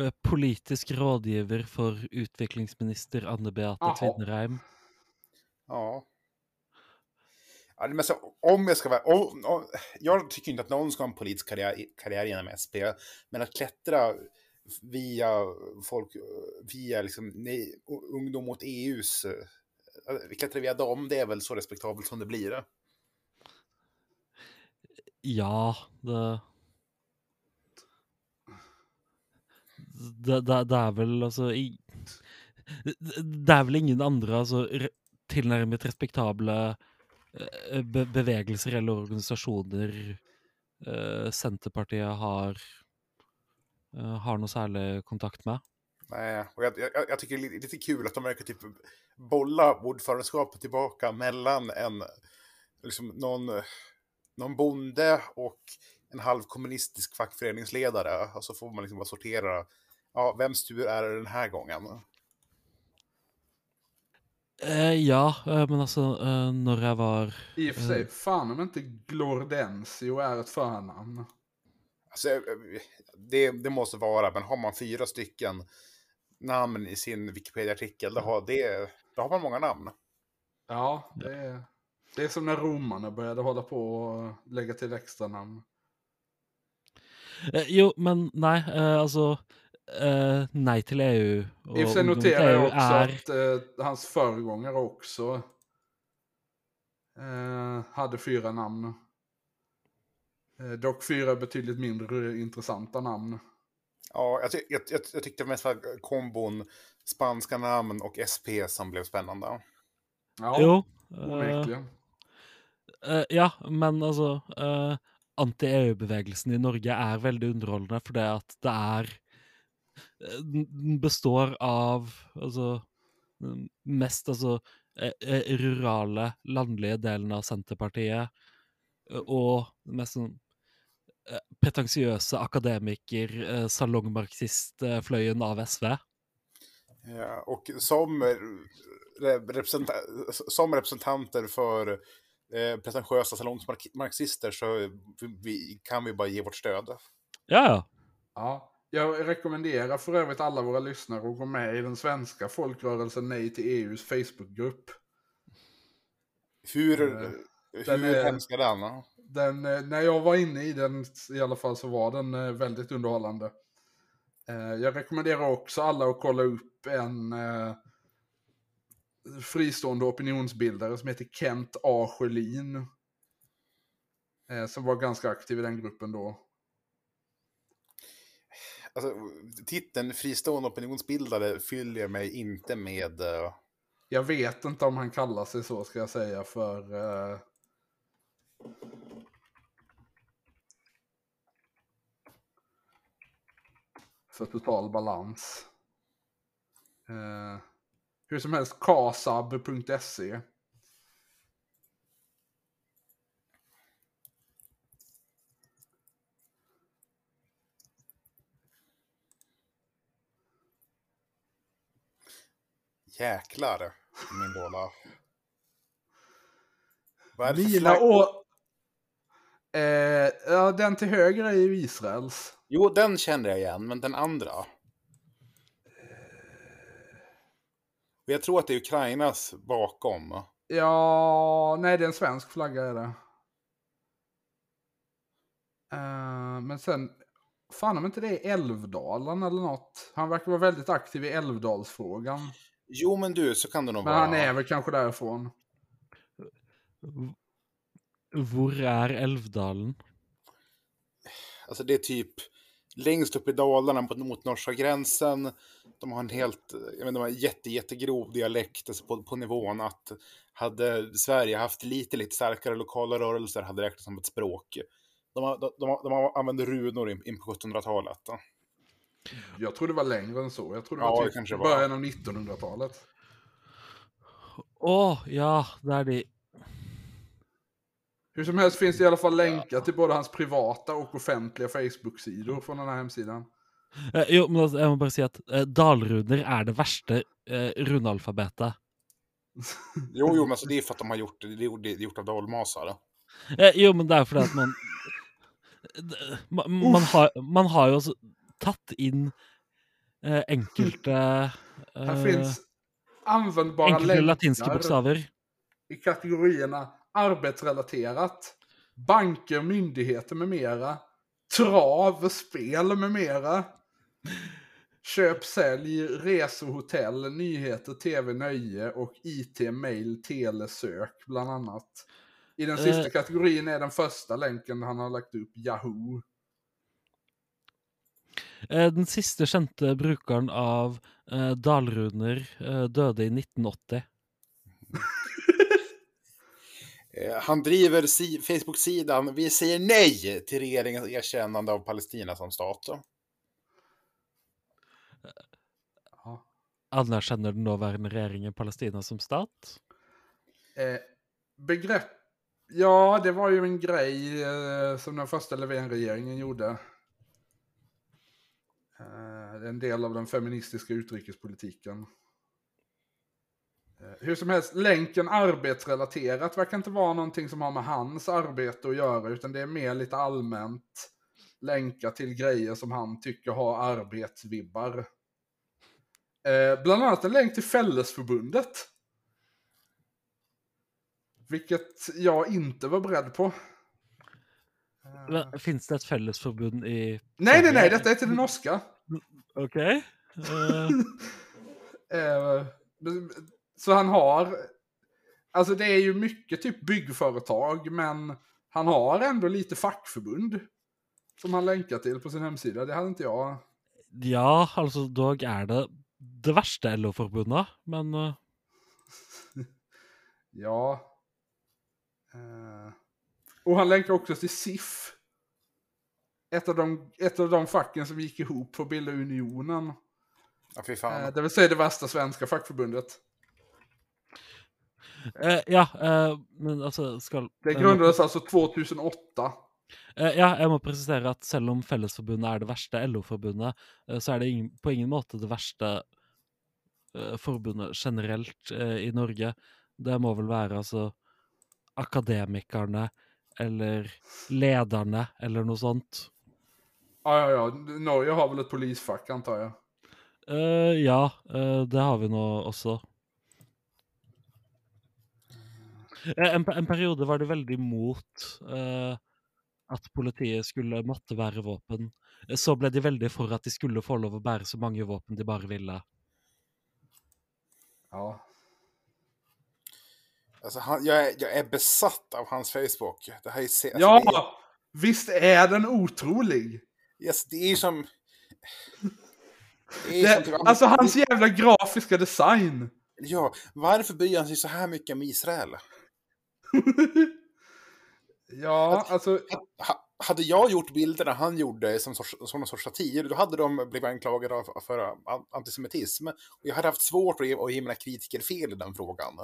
eh, politisk rådgiver for utviklingsminister Anne Beate Jaha. Tvinnereim. Ja. Men så, om jag ska vara... Om, om, jag tycker inte att någon ska ha en politisk karriär, karriär genom SP, men att klättra via folk, via liksom, nej, ungdom mot EUs... eh, Klättra via dem, det är väl så respektabelt som det blir. Eh? Ja, det det, det, det är väl alltså... i, det, det är väl ingen andra alltså, re, tilnærmet eh, Eh, be, bevegelser eller organisasjoner uh, Senterpartiet har uh, har noe særlig kontakt med. Nej, och jag, jag, jag tycker det är lite kul att de verkar typ bolla ordförandeskapet tillbaka mellan en, liksom någon, någon bonde och en halvkommunistisk fackföreningsledare. Och så får man liksom bara sortera, ja, vems tur är det den här gången? Eh, ja, eh, men alltså eh, när jag var... I och för sig, fan om inte Glordensio är ett förnamn. Alltså, eh, det, det måste vara, men har man fyra stycken namn i sin Wikipedia-artikel, då har, det, då har man många namn. Ja, det är, det är som när romarna började hålla på och lägga till extra namn. Eh, jo, men nej, eh, alltså eh, nej till EU. Och I och för noterar jag EU också är... att eh, hans föregångare också eh, hade fyra namn. Dock fyra betydligt mindre intressanta namn. Ja, jag, ty jag, jag, jag tyckte mest var kombon spanska namn och SP som blev spännande. Ja, Jo. onekligen. ja, men altså eh, Anti-EU-bevegelsen i Norge veldig underholdende fordi at det eh, Den den består av altså mm, Mest altså eh, eh, rurale, landlige delen av Senterpartiet og den mest sånn eh, pretensiøse akademiker, salongmarxistfløyen av SV. Ja, och som, eh, re- representa som representanter för eh, pretentiösa salongsmarxister så vi, kan vi bara ge vårt stöd. Ja, ja. Ja, jag rekommenderar för övrigt alla våra lyssnare att gå med i den svenska folkrörelsen Nej till EUs Facebookgrupp. Hur, Eh, hur den är- hemsk är den? Den, eh, när jag var inne i den i alla fall så var den eh, väldigt underhållande. Jag rekommenderar också alla att kolla upp en fristående opinionsbildare som heter Kent A. Sjölin. Som var ganska aktiv i den gruppen då. Alltså, titeln fristående opinionsbildare fyller mig inte med... Uh... Jag vet inte om han kallar sig så ska jag säga för... Uh... För total balans. Uh... hur som helst, kasab.se. Jäklar, min Mina flagg? och... Eh, ja, den till höger är ju Israels. Jo, den känner jag igen, men den andra? Jag tror att det är Ukrainas bakom. Ja, nej det är en svensk flagga är det. Eh, men sen, fan om inte det är Älvdalen eller något. Han verkar vara väldigt aktiv i Älvdalsfrågan. Jo, men du, så kan det nog Men vara. han är väl kanske därifrån. Hvor er Elvdalen? Alltså det är typ längst upp i Dalarna mot, mot norska gränsen. De har en helt, jag menar, de har en jätte, jättegrov dialekt alltså på, på nivån att hade Sverige haft lite, lite starkare lokala rörelser hade det räknats som ett språk. De har, de, de, har- de använt runor in, in på 1700-talet. Jag tror det var längre än så. Jag tror det Ja, var det typ kanske var. början av 1900-talet. Å, ja, det er de. Hur som helst finns det i alla fall länkar till både hans privata och offentliga Facebook-sidor från den här hemsidan. Eh, jo, men altså, jeg må bare si at eh, dalruner er det verste eh, runealfabetet. Jo, jo, men alltså det är för att de har gjort det, det är gjort- det är gjort av dalmasar. Eh, jo, men det er fordi at man det- man, man, har, man har jo også tatt inn eh, enkelte eh, finns användbara Enkelte latinske länkar bokstaver. i kategorierna arbetsrelaterat, banker, myndigheter med mera, trav, spel med mera, köp, sälj, resor, hotell, nyheter, tv, nöje och IT, mail, tele, sök bland annat. I den sista Eh. kategorin är den första länken han har lagt upp Yahoo. Eh, den siste kjente brukeren av eh, dalruner eh, døde i 1980. Eh, Han driver si Facebook-sidan Vi säger nej till regeringens erkännande av Palestina som stat. anerkänner den nåværende regjeringen Palestina som stat? Eh, begrepp... Ja, det var ju en grej eh, som den första Löfven-regeringen gjorde. Eh, det är en del av den feministiska utrikespolitiken. Eh, hur som helst, länken arbetsrelaterat verkar inte vara någonting som har med hans arbete att göra, utan det är mer lite allmänt länka till grejer som han tycker har arbetsvibbar. Eh, bland annat en länk till Fällesförbundet. Vilket jag inte var beredd på. Men Finns det ett fällesförbund i... Nej, nej, nej, detta är till den norska. Okej. Eh, Eh, så han har, alltså det är ju mycket typ byggföretag, men han har ändå lite fackförbund. Som han länkar till på sin hemsida. Det hade inte jag. ja, altså, dog er det det verste LO-forbundet, men eh, Ja. Eh, och han länkar också till SIF. Ett av, de, ett av de facken som gick ihop för att bilda Unionen. Ja, fy fan. Eh, det vill säga det värsta svenska fackförbundet. eh, Ja, eh, men altså skal Det må- grundades alltså 2008. Eh, Ja, jeg må presisere at selv om Fellesforbundet er det verste LO-forbundet, eh, så er det ingen, på ingen måte det verste eh, forbundet generelt eh, i Norge. Det må vel være altså akademikerne eller lederne eller noe sånt. Ja, ja, ja. Norge har väl ett polisfack antar jag. Eh, ja, eh, det har vi nå også. Eh, en, en periode var det veldig mot eh, at politiet skulle måtte bære våpen. Eh, Så ble de veldig for at de skulle få lov å bære så mange våpen de bare ville. Ja. Alltså, han, jag, är, jag är besatt av hans Facebook. Det här är, alltså, ja, är, visst är den otrolig. yes, det är som... Det är Det, som alltså hans jävla grafiska design. Ja, varför bryr han sig så här mycket om Israel? ja, alltså. Ha, hade jag gjort bilderna han gjorde som, sorts, som någon sorts satir, då hade de blivit anklagade för an- antisemitism. Och jag hade haft svårt att ge, att ge mina kritiker fel i den frågan.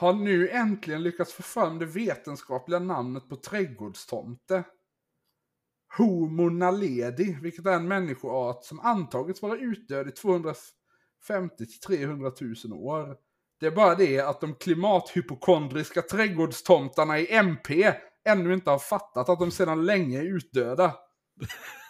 Har nu äntligen lyckats få fram det vetenskapliga namnet på trädgårdstomte. Homo naledi, vilket är en människoart som antagits vara utdöd i 250-300 000 år. Det är bara det att de klimathypokondriska trädgårdstomtarna i MP ännu inte har fattat att de sedan länge är utdöda.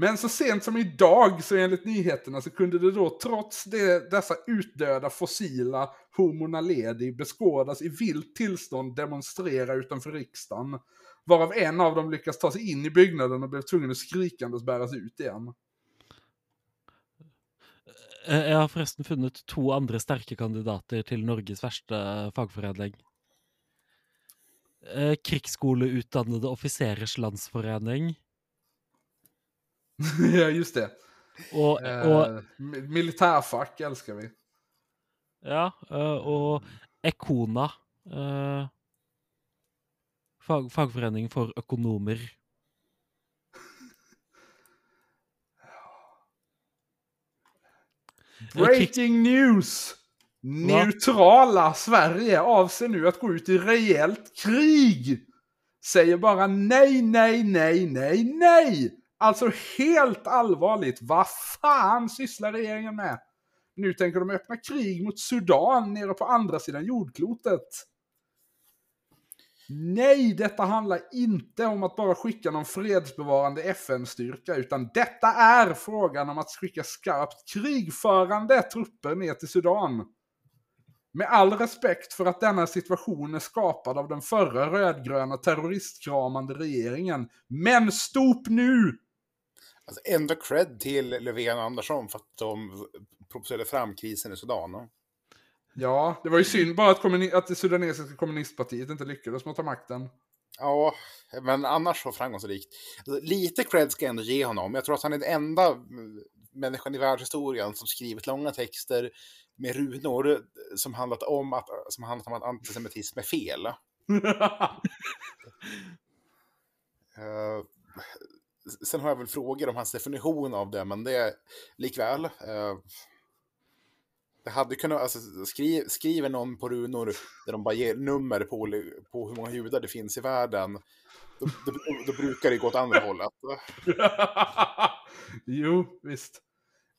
Men så sent som idag, så enligt nyheterna, så kunde det då trots det, dessa utdöda fossila Homo naledi beskådas i vilt tillstånd demonstrera utanför riksdagen. Varav en av dem lyckas ta sig in i byggnaden och blev tvungen att skrikandes bäras ut igen. Eh, jag har förresten funnit två andra starka kandidater till Norges värsta fagförening. Eh, Krigsskoleutbildade officerers landsförening. ja, just det. og Eh, mi- militärfack älskar vi. Ja, eh, og Ekona. eh, Fag, økonomer. Eh, krigs- Breaking news! Neutrala Sverige avser nu att gå ut i rejält krig. Säger bara nej, nej, nej, nej, nej. Alltså helt allvarligt, vad fan sysslar regeringen med? Nu tänker de öppna krig mot Sudan nere på andra sidan jordklotet. Nej, detta handlar inte om att bara skicka någon fredsbevarande FN-styrka, utan detta är frågan om att skicka skarpt krigförande trupper ner till Sudan. Med all respekt för att denna situation är skapad av den förra rödgröna terroristkramande regeringen. Men stop nu! Alltså, ändå cred till Löfven och Andersson för att de provocerade fram krisen i Sudan. Ja, det var ju synd bara att, kommuni- att det sudanesiska kommunistpartiet inte lyckades med att ta makten. Ja, men annars så framgångsrikt. Alltså, lite cred ska jag ändå ge honom. Jag tror att han är den enda mm, människan i världshistorien som skrivit långa texter med runor som handlat om att, som handlat om att antisemitism är fel. Eh, sen har jag väl frågor om hans definition av det, men det är likväl. Eh, det hade kunnat, alltså, skri, skriver någon på runor där de bara ger nummer på, på hur många judar det finns i världen, då, då, då brukar det gå åt andra hållet. jo, visst.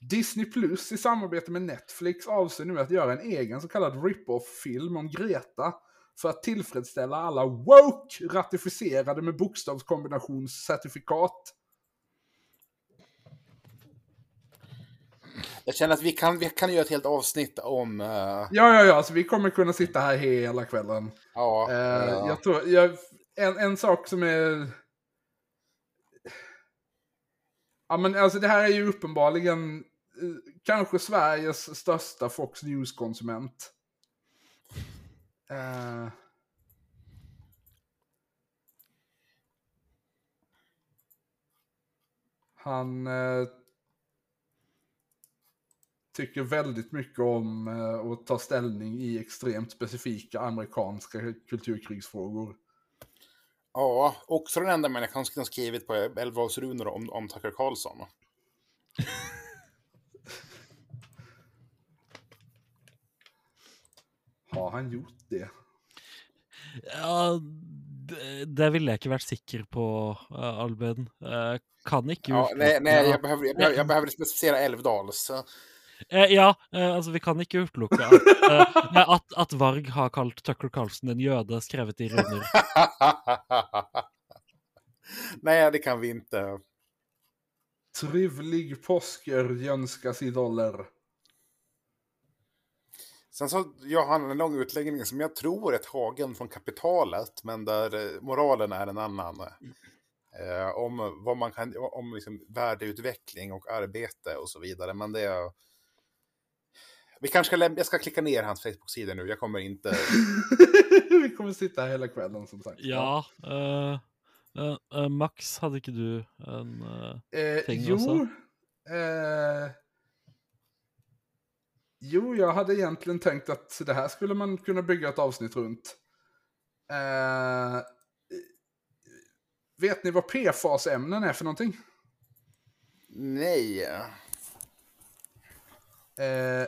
Disney Plus i samarbete med Netflix avser nu att göra en egen så kallad rip-off-film om Greta för att tillfredsställa alla woke ratificerade med bokstavskombinationscertifikat. Jag känner att vi kan, vi kan göra ett helt avsnitt om... Uh... Ja, ja, ja, alltså vi kommer kunna sitta här hela kvällen. Ja. Uh, uh... Jag tror, jag, en, en sak som är... Ja, men alltså det här är ju uppenbarligen kanske Sveriges största Fox News-konsument. Uh... Han uh, tycker väldigt mycket om uh, att ta ställning i extremt specifika amerikanska kulturkrigsfrågor. Ja, också den enda människan som skrivit på Älvdalsrunor om, om Tucker Carlson. Har han gjort det? Ja, det, det ville jeg ikke vært sikker på, uh, Albin. Uh, kan ikke ja, Nej, nej jag, behöver, jag, behöver, jag behöver specificera Älvdals. Uh, ja, altså vi kan ikke utelukke at, at, at, Varg har kalt Tucker Carlson en jøde skrevet i runder. Nej, det kan vi inte. Trivlig påsker jönskas idoler. Sen så gör han en lång utläggning som jag tror är tagen från kapitalet, men där eh, moralen är en annan. Eh, om vad man kan, om liksom värdeutveckling och arbete och så vidare. Men det är... Vi kanske ska jag ska klicka ner hans Facebook-sida nu, jag kommer inte... Vi kommer sitta här hela kvällen som sagt. Ja, uh, uh, uh, Max, hade inte du en uh, ting jo, också? Jo, jag hade egentligen tänkt att det här skulle man kunna bygga ett avsnitt runt. Eh, vet ni vad PFAS-ämnen är för någonting? Nej. Eh,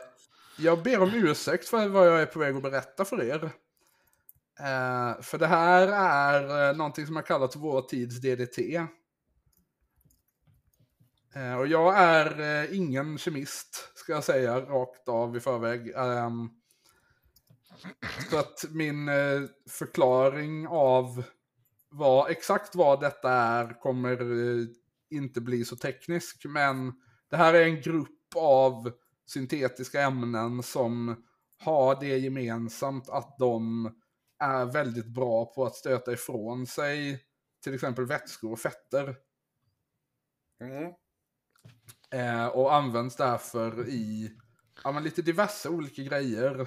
jag ber om ursäkt för vad jag är på väg att berätta för er. Eh, för det här är eh, någonting som har kallats vår tids DDT. Eh, och jag är eh, ingen kemist, ska jag säga, rakt av i förväg. Um, så att min eh, förklaring av vad, exakt vad detta är kommer eh, inte bli så teknisk. Men det här är en grupp av syntetiska ämnen som har det gemensamt att de är väldigt bra på att stöta ifrån sig till exempel vätskor och fetter. Mm. Eh, och används därför i ja, men lite diverse olika grejer.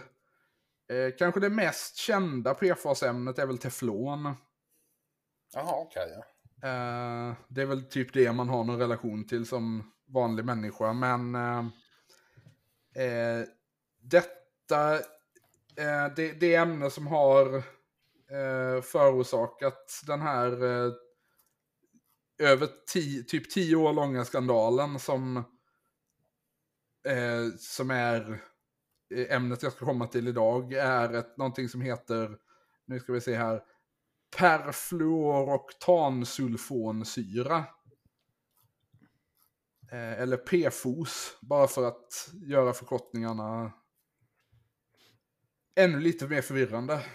Eh, kanske det mest kända PFAS-ämnet är väl teflon. Jaha, okej. Okay, ja. eh, det är väl typ det man har någon relation till som vanlig människa. Men eh, detta, eh, det, det ämne som har eh, förorsakat den här eh, över tio, typ tio år långa skandalen som, eh, som är eh, ämnet jag ska komma till idag är ett, någonting som heter, nu ska vi se här, perfluoroktansulfonsyra. Eh, eller PFOS, bara för att göra förkortningarna ännu lite mer förvirrande.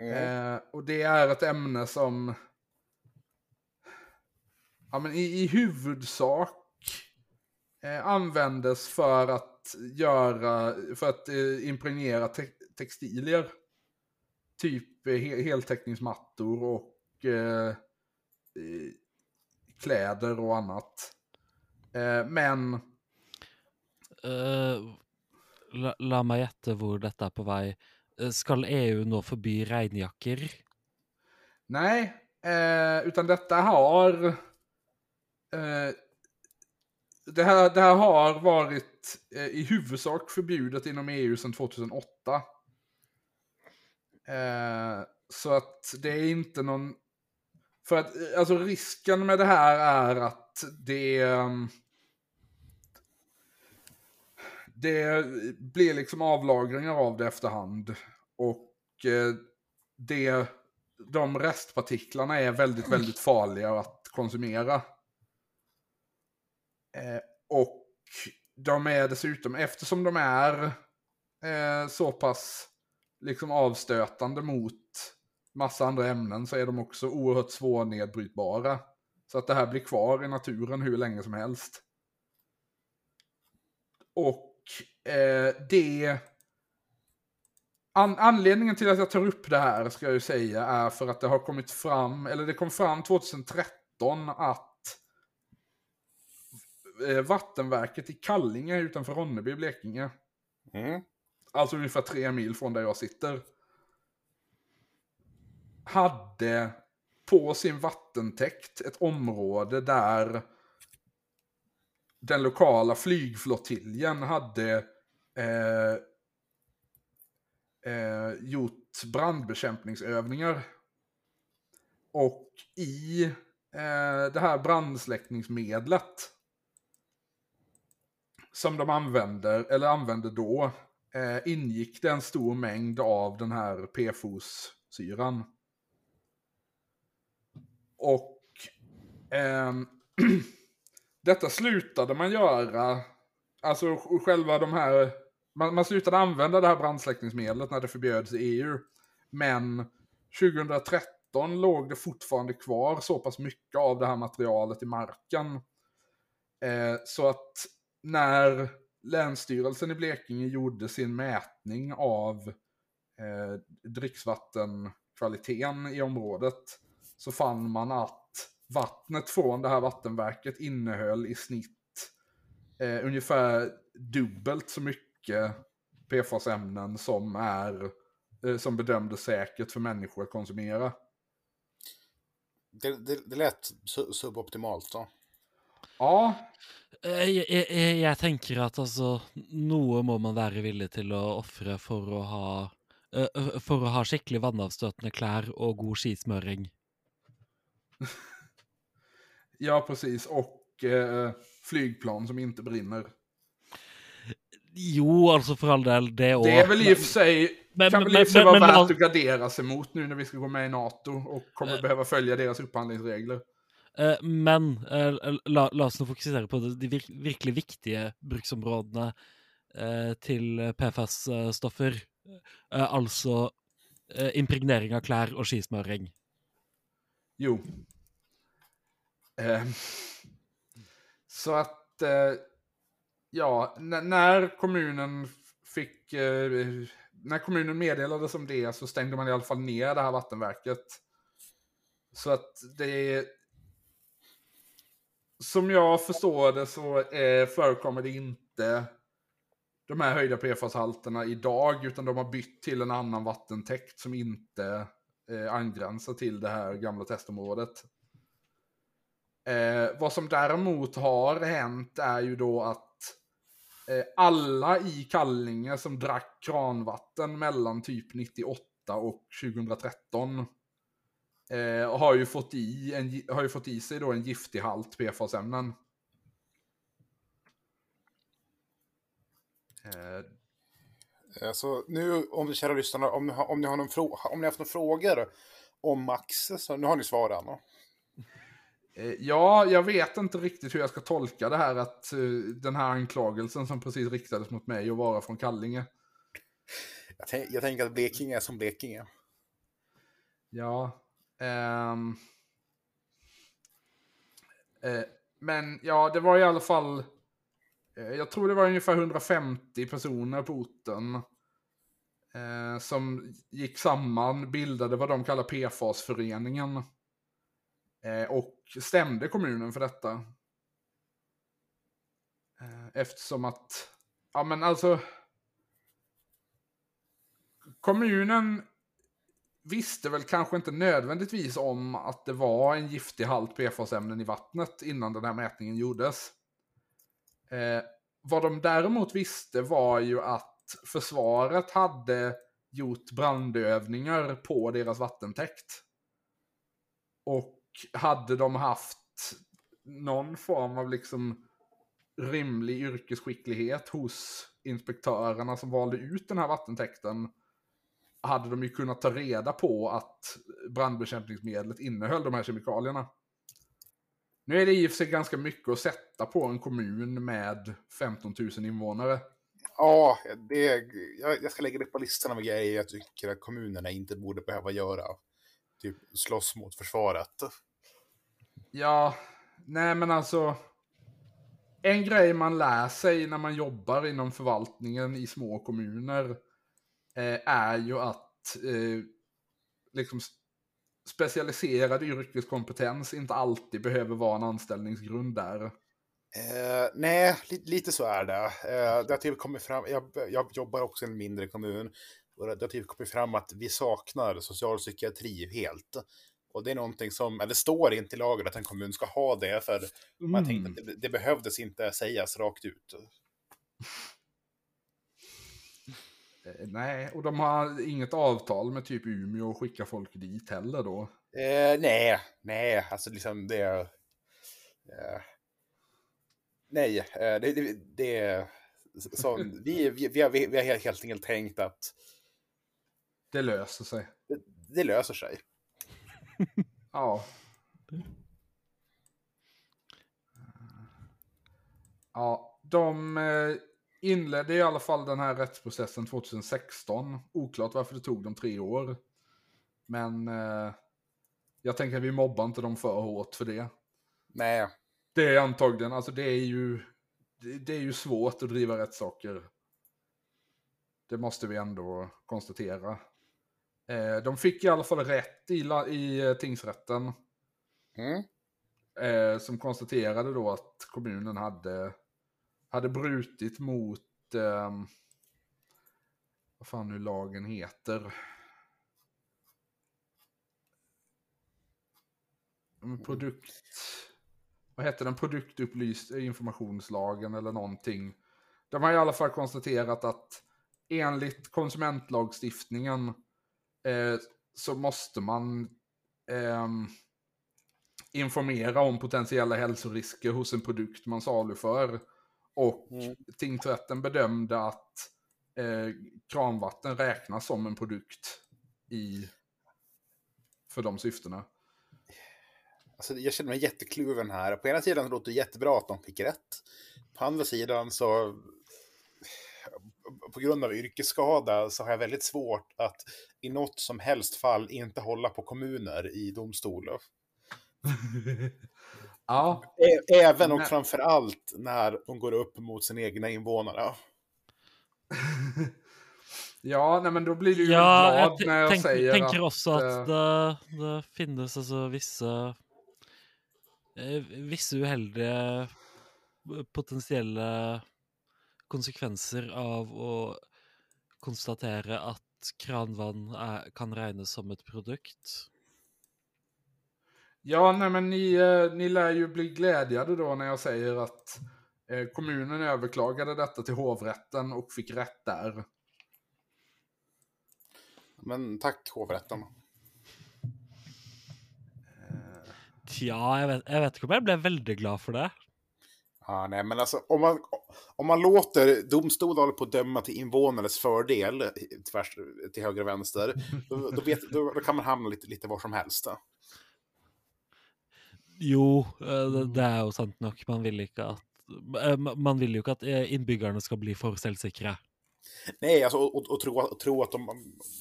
Mm. Eh, och det är ett ämne som ja, men i, i huvudsak eh, användes för att göra, för att eh, impregnera te textilier. Typ he heltäckningsmattor och eh, kläder och annat. Eh, men... Uh, la, la meg gjette hvor dette er på vei. Skal EU nå forby regnjakker? Nej, eh, utan detta har Eh, det, här, det här har varit eh, i huvudsak förbjudet inom EU sedan 2008. Eh, så att det är inte någon... För att eh, alltså risken med det här är att det... Ehm, det blir liksom avlagringar av det efterhand. Och eh, det, de restpartiklarna är väldigt, väldigt farliga att konsumera. Eh, och de är dessutom, eftersom de är så pass liksom avstötande mot massa andra ämnen så är de också oerhört svårnedbrytbara. Så att det här blir kvar i naturen hur länge som helst. Och eh, det... An anledningen till att jag tar upp det här ska jag ju säga är för att det har kommit fram, eller det kom fram 2013 att eh, Vattenverket i Kallinge utanför Ronneby i Blekinge, Mm. alltså ungefär tre mil från där jag sitter, hade på sin vattentäkt ett område där den lokala flygflottiljen hade eh, eh, gjort brandbekämpningsövningar. Och i eh, det här brandsläckningsmedlet som de använder, eller använde då, eh, ingick det en stor mängd av den här PFOS-syran. Och eh, detta slutade man göra, alltså själva de här, man, man slutade använda det här brandsläckningsmedlet när det förbjöds i EU. Men 2013 låg det fortfarande kvar så pass mycket av det här materialet i marken. Eh, så att när Länsstyrelsen i Blekinge gjorde sin mätning av eh, dricksvattenkvaliteten i området så fann man att vattnet från det här vattenverket innehöll i snitt eh, ungefär dubbelt så mycket PFAS-ämnen som är eh, som bedömdes säkert för människor att konsumera. Det, det, det lät su- suboptimalt då. Ja, Eh, Jeg, jeg, jeg, jeg tenker at altså Noe må man være villig til å ofre for å ha eh, eh, For å ha skikkelig vannavstøtende klær og god skismøring. ja precis. Och eh, flygplan som inte brinner. Jo, altså for all del, det. Det är väl i och för sig, men- kan men- väl och för sig men- vara men- värt men- att gardera sig mot nu när vi ska gå med i NATO och kommer Eh. behöva följa deras upphandlingsregler. Eh, Men eh, la, la oss nå fokusere på de, de vir, virkelig viktige bruksområdene eh, til PFAS-stoffer. Eh, impregnering av klær og skismøring. Jo. Eh, så att, eh, ja, n- när kommunen fick, eh, när kommunen meddelades om det så stängde man i alla fall ner det här vattenverket. Så att det som jag förstår det så eh, förekommer det inte de här höjda PFAS-halterna idag, utan de har bytt till en annan vattentäkt som inte eh, angränsar till det här gamla testområdet. Eh, vad som däremot har hänt är ju då att eh, alla i Kallinge som drack kranvatten mellan typ 98 och 2013 eh, har, ju fått i en, har ju fått i sig då en giftig halt PFAS-ämnen. Eh, Eh, Alltså, nu, om kära lyssnare, om ni har, om ni har, någon frå- om ni har haft några frågor om Max, så nu har ni svarat. No? Eh, Ja, jag vet inte riktigt hur jag ska tolka det här att eh, den här anklagelsen som precis riktades mot mig och vara från Kallinge. Jag, tänk, jag tänker att Blekinge är som Blekinge. Ja. ehm. Eh, men ja, det var i alla fall. Eh, jag tror det var ungefär 150 personer på orten. Eh, som gick samman, bildade vad de kallar PFAS-föreningen. Eh, och stämde kommunen för detta. Eh, eftersom att, ja men alltså. Kommunen visste väl kanske inte nödvändigtvis om att det var en giftig halt PFAS-ämnen i vattnet innan den här mätningen gjordes. Eh, vad de däremot visste var ju att försvaret hade gjort brandövningar på deras vattentäkt. Och hade de haft någon form av liksom rimlig yrkesskicklighet hos inspektörerna som valde ut den här vattentäkten hade de ju kunnat ta reda på att brandbekämpningsmedlet innehöll de här kemikalierna. Nu är det i och för sig ganska mycket att sätta på en kommun med 15 000 invånare. Ja, det, jag, jag ska lägga det på listan av grejer jag tycker att kommunerna inte borde behöva göra. Typ slåss mot försvaret. Ja, nej men alltså. En grej man lär sig när man jobbar inom förvaltningen i små kommuner eh, är ju att eh, liksom specialiserad yrkeskompetens inte alltid behöver vara en anställningsgrund där. Eh, nej, li lite så är det. Eh, det har typ kommit fram, jag, jag jobbar också i en mindre kommun. Och det har typ kommit fram att vi saknar socialpsykiatri helt. Och det är någonting som, eller står inte i lagen att en kommun ska ha det, för mm. man tänkte att det, det behövdes inte sägas rakt ut. Eh, nej, och de har inget avtal med typ Umeå och skicka folk dit heller då? Eh, nej, nej, alltså liksom det... Eh, nej, eh, det, det, det så, vi, vi, vi, har, vi har helt enkelt tänkt att... Det löser sig. Det, det löser sig. ja. Ja, de eh, inledde i alla fall den här rättsprocessen 2016. Oklart varför det tog dem tre år. Men eh, jag tänker att vi mobbar inte dem för hårt för det. Nej. Det är antagligen, alltså det är ju, det, det är ju svårt att driva rättssaker. Det måste vi ändå konstatera. Eh, de fick i alla fall rätt i, i eh, tingsrätten. Mm. Eh, som konstaterade då att kommunen hade hade brutit mot, eh, vad fan nu lagen heter. Produkt, vad heter den, produktupplyst informationslagen eller någonting. De har i alla fall konstaterat att enligt konsumentlagstiftningen eh, så måste man eh, informera om potentiella hälsorisker hos en produkt man saluför. Och mm. tingsrätten bedömde att eh, kranvatten räknas som en produkt i, för de syftena. Alltså, jag känner mig jättekluven här. På ena sidan låter det jättebra att de fick rätt. På andra sidan så på grund av yrkesskada så har jag väldigt svårt att i något som helst fall inte hålla på kommuner i domstol. Ja. Även och framför allt när de går upp mot sina egna invånare. ja, nej, men då blir du ju ja, glad jag när jag tänk, säger tänker att... tänker också att det, det finnes alltså vissa eh, vissa uheldige potensiella konsekvenser av att konstatera att kranvann är, kan räknas som ett produkt. Ja, nej men ni, eh, ni lär ju bli glädjade då när jag säger att eh, kommunen överklagade detta till hovrätten och fick rätt där. Men tack hovrätten. Ja, jag vet, jag vet inte om jag blev väldigt glad för det. Ja, nej, men alltså om man, om man låter domstolar på döma till invånares fördel, tvärs till höger och vänster, då, då, vet, då, då kan man hamna lite, lite var som helst. Jo, eh, det er jo sant nok. Man vil ikke at eh, man vill ju inte att eh, innbyggerne ska bli för självsäkra. Nej, alltså, och, och, tro, och tro att, de,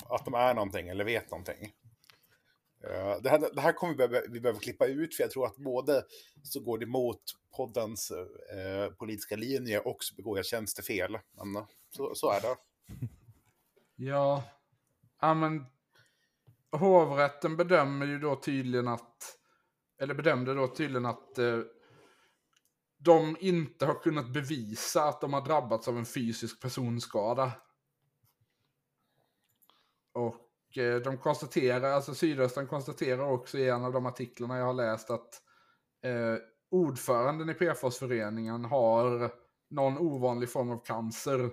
att de är någonting eller vet någonting. det, här, det här kommer vi behöva, vi behöver klippa ut, för jag tror att både så går det emot poddens eh, politiska linje och så begår jag tjänstefel. Men så, så är det. Ja, ja men hovrätten bedömer ju då tydligen att eller bedömde då tydligen att eh, de inte har kunnat bevisa att de har drabbats av en fysisk personskada. Och eh, de konstaterar, alltså Sydöstern konstaterar också i en av de artiklarna jag har läst att eh, ordföranden i PFAS-föreningen har någon ovanlig form av cancer.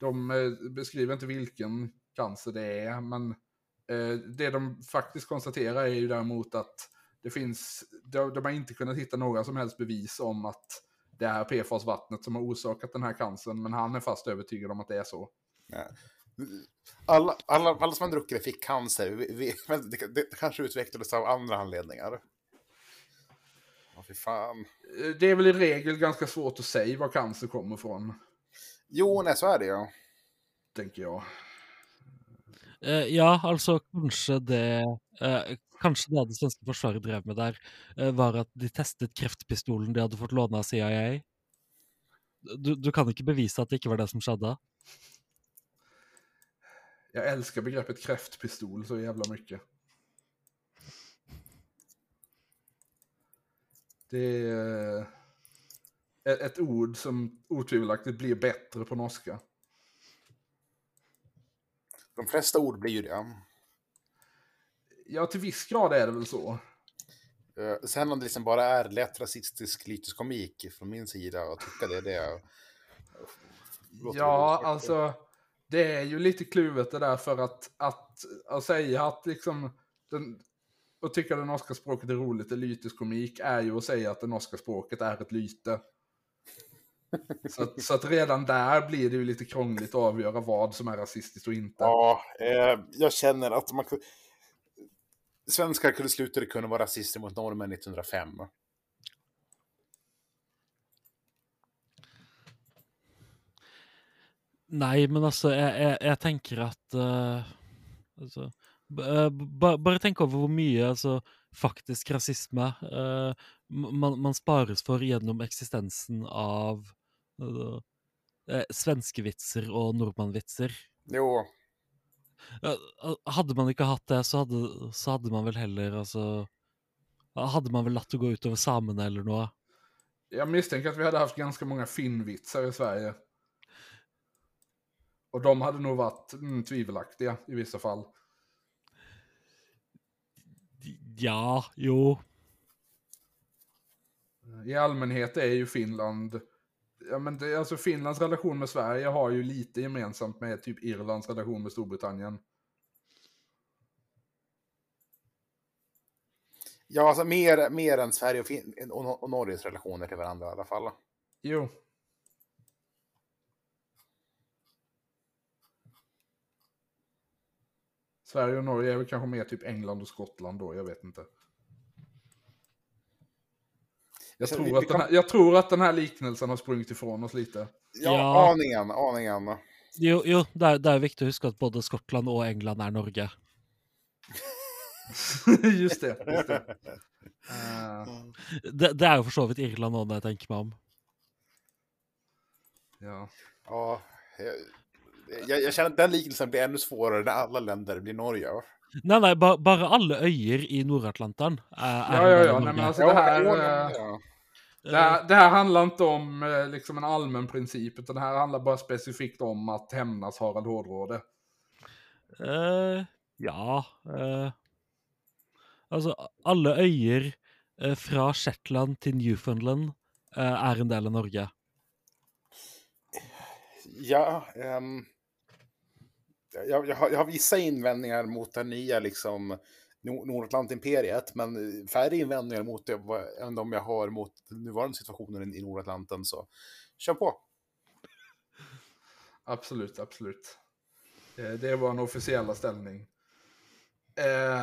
De eh, beskriver inte vilken cancer det är, men eh, det de faktiskt konstaterar är ju däremot att det finns, de, de har inte kunnat hitta några som helst bevis om att det är PFAS-vattnet som har orsakat den här cancern, men han är fast övertygad om att det är så. Alla, alla, alla som har druckit det fick cancer. Vi, vi, men det, det kanske utvecklades av andra anledningar. Åh, fy fan. Det är väl i regel ganska svårt att säga var cancer kommer ifrån, Jo, nej, så är det ju. tänker jag. Eh, ja, altså kanskje det eh, Kanskje det det svenske forsvaret drev med der, eh, var at de testet kreftpistolen de hadde fått låne av CIA. Du, du kan ikke bevise at det ikke var det som skjedde. Jag älskar begreppet kräftpistol så jävla mycket. Det är eh, ett ord som otvivelaktigt blir bättre på norska. De flesta ord blir ju det. Ja, till viss grad är det väl så. Eh, Sen om det liksom bara är lätt rasistisk lyteskomik från min sida och tycka det är det. låter Ja, alltså det är ju lite kluvet det där för att, att, att säga att liksom den, och tycka det norska språket är roligt är lyteskomik är ju att säga att det norska språket är ett lyte. Så att, så att redan där blir det ju lite krångligt att avgöra vad som är rasistiskt och inte. Ja, eh, jag känner att man. Svenskar kunde sluta kunna vara rasister mot norrmän 1905. Nei, men altså, jeg, jeg, jeg tenker at eh, altså, b- eh, ba, Bare tenk over hvor mye altså, faktisk rasisme eh, man, man spares for gjennom eksistensen av uh, svenskevitser og nordmannvitser. Jo, Hadde man ikke hatt det, så hadde, så hadde man vel heller altså Hadde man väl latt det gå utover samene eller noe? Jag misstänker att vi hade haft ganska många finnvitsar i Sverige. Och de hade nog varit mm, tvivelaktiga i vissa fall. Ja, jo. I allmänhet är ju Finland, ja men det, alltså Finlands relation med Sverige har ju lite gemensamt med typ Irlands relation med Storbritannien. ja alltså mer, mer än Sverige och, fin- och, och Norges relationer till varandra i alla fall. Jo. Sverige och Norge är väl kanske mer typ England och Skottland då, jag vet inte. Jag tror, vi- att vi den kan- här, jag tror att den här liknelsen har sprungit ifrån oss lite. Ja, Ja. aningen, aningen. Jo, jo det, er, det er viktig å huske at både Skottland og England er Norge. just det. Just det. Eh, Det, det er jo for så vidt Irland òg, når jeg tenker meg om. ja. Ja, jag, jag, jag känner att den liknelsen blir ännu svårare när alla länder blir Norge. Nei, nei, ba, bare alle øyer i Nord-Atlanteren er, er Ja, ja, ja. Nej, men alltså det här, ja, eh, ja. det, här, det här handlar inte om eh, liksom en allmän princip, utan det här handlar bara specifikt om att hämnas Harald Hårdråde. Eh, ja eh, Altså, alle øyer eh, fra Shetland til Newfoundland eh, er en del av Norge. Ja, ehm, jag, jag, har, jag har vissa invändningar mot det nya liksom, Nordatlantimperiet, men eh, färre invändningar mot det än de jag har mot nuvarande situationen i Nordatlanten. Så kör på! Absolut, absolut. Eh, det var en officiella ställning.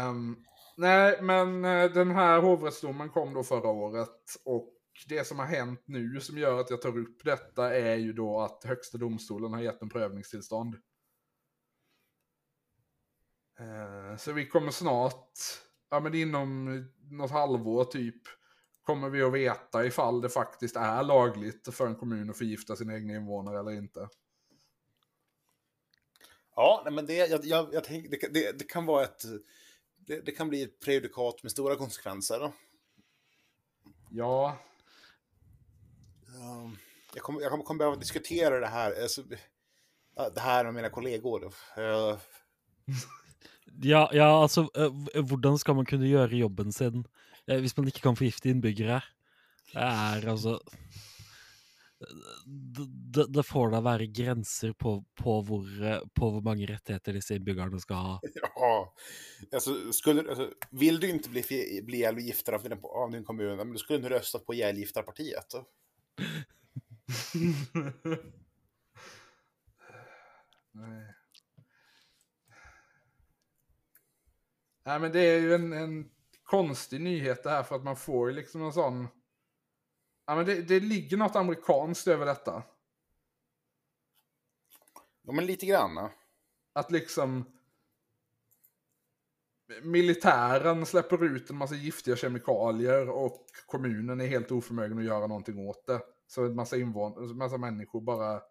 Um, nej, men eh, den här hovrättsdomen kom då förra året och det som har hänt nu som gör att jag tar upp detta är ju då att högsta domstolen har gett en prövningstillstånd. Eh, så vi kommer snart, ja men inom något halvår typ, kommer vi att veta ifall det faktiskt är lagligt för en kommun att förgifta sina egna invånare eller inte. Ja, men det, jag, jag, jag tänk, det, det, det kan vara ett... Det, det kan bli ett prejudikat med stora konsekvenser. Ja, Um, jag kommer, jag kommer, behöva diskutera det här, alltså, det här med mina kollegor. Ja, ja altså, eh, v- hvordan skal man kunne gjøre jobben sin eh, hvis man ikke kan forgifte innbyggere? Det er altså det, det, får da være grenser på, på, hvor, eh, på hvor mange rettigheter disse innbyggerne skal ha. ja, alltså, skulle, alltså, vill du inte bli, bli ihjälgiftad av, av din kommun, men då skulle du rösta på ihjälgiftarpartiet. Nej. Nej men det är ju en, en konstig nyhet det här för att man får ju liksom en sån... Ja men det, det ligger något amerikanskt över detta. Ja, men lite grann. Att liksom... Militären släpper ut en massa giftiga kemikalier och kommunen är helt oförmögen att göra någonting åt det. Så en massa, invån- en massa människor bara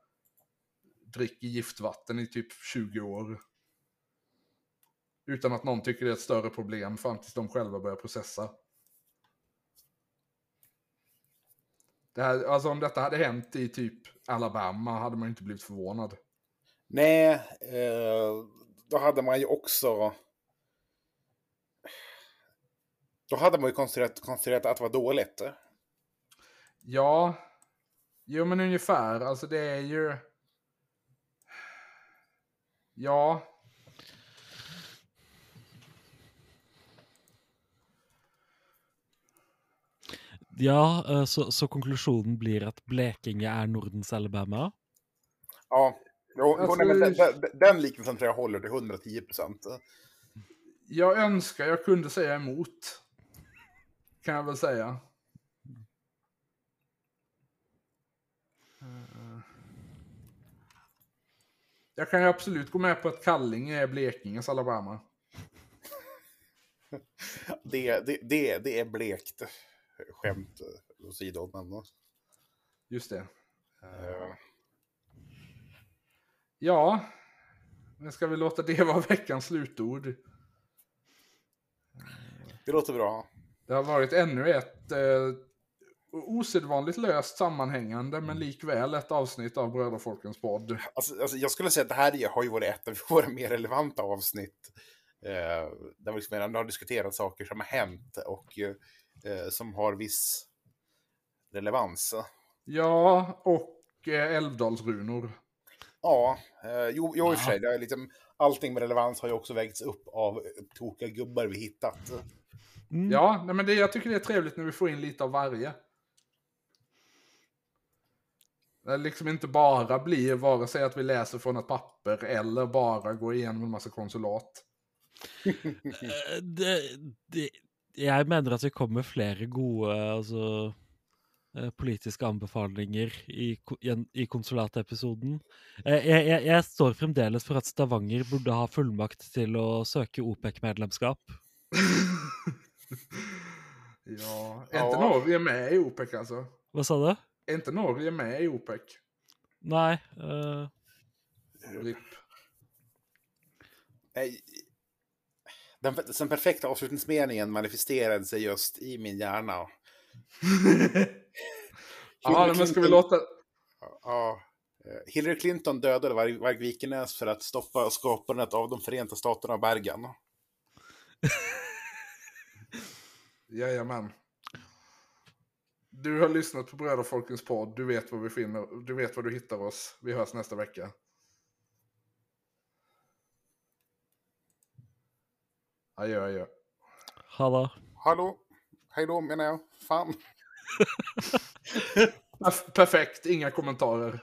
dricker giftvatten i typ 20 år. Utan att någon tycker det är ett större problem fram tills de själva börjar processa. Det här, alltså om detta hade hänt i typ Alabama hade man inte blivit förvånad. Nej, eh, då hade man ju också... Då hade man ju konstaterat, konstaterat att det var dåligt. Ja, jo men ungefär. Alltså det är ju... Ja, Ja, eh, så, så konklusjonen blir at Blekinge er Nordens Alabama? Ja, jo, Alltså, nej, men den, den, den liknelsen tror jag håller till 110 procent. jag önskar jag kunde säga emot. Kan jag väl säga. Jag kan ju absolut gå med på att Kallinge är Blekinges Alabama. Det, det, det, det är blekt. Skämt åsido, men... Just det. eh, Ja, men ska vi låta det vara veckans slutord? det låter bra. Det har varit ännu ett eh, osedvanligt löst sammanhängande men likväl ett avsnitt av Bröderfolkens podd. Alltså, alltså, jag skulle säga att det här har ju varit ett av våra mer relevanta avsnitt. Eh, där vi liksom redan har diskuterat saker som har hänt och eh, som har viss relevans. Ja, och eh, Älvdalsrunor. Ja, eh, jo, jo i och för sig. Det är liksom, allting med relevans har ju också vägts upp av tokiga gubbar vi hittat. Mm. Ja, nej, men det, jag tycker det är trevligt när vi får in lite av varje. Det liksom inte bara blir vare sig att vi läser från ett papper eller bara går igenom en massa konsulat. Eh, Det, det, jeg mener at vi kom med flere gode altså, eh, politiske anbefalinger i, i, en- i konsulatepisoden. Eh, Jeg, jeg, jeg står fremdeles for at Stavanger burde ha fullmakt til å søke OPEC-medlemskap. Ja, Ja. inte Norge med i OPEC alltså? Hva sa du? Är inte Norge med i OPEC? Nei. eh, RIP. Nej, Den, den perfekta avslutningsmeningen manifesterade sig just i min hjärna. Ja, men ska vi låta... Ja, eh, Hillary Clinton dödade Varg Varg Vikernes för att stoppa skapandet av de Förenta Staterna och Bergen. Jajamän. Du har lyssnat på Bröderfolkens podd. Du vet var vi finner. Du vet var du hittar oss. Vi hörs nästa vecka. Adjö, adjö. ha det. Hallå? Hej då menar jag. Fan. Perf- Perfekt, inga kommentarer.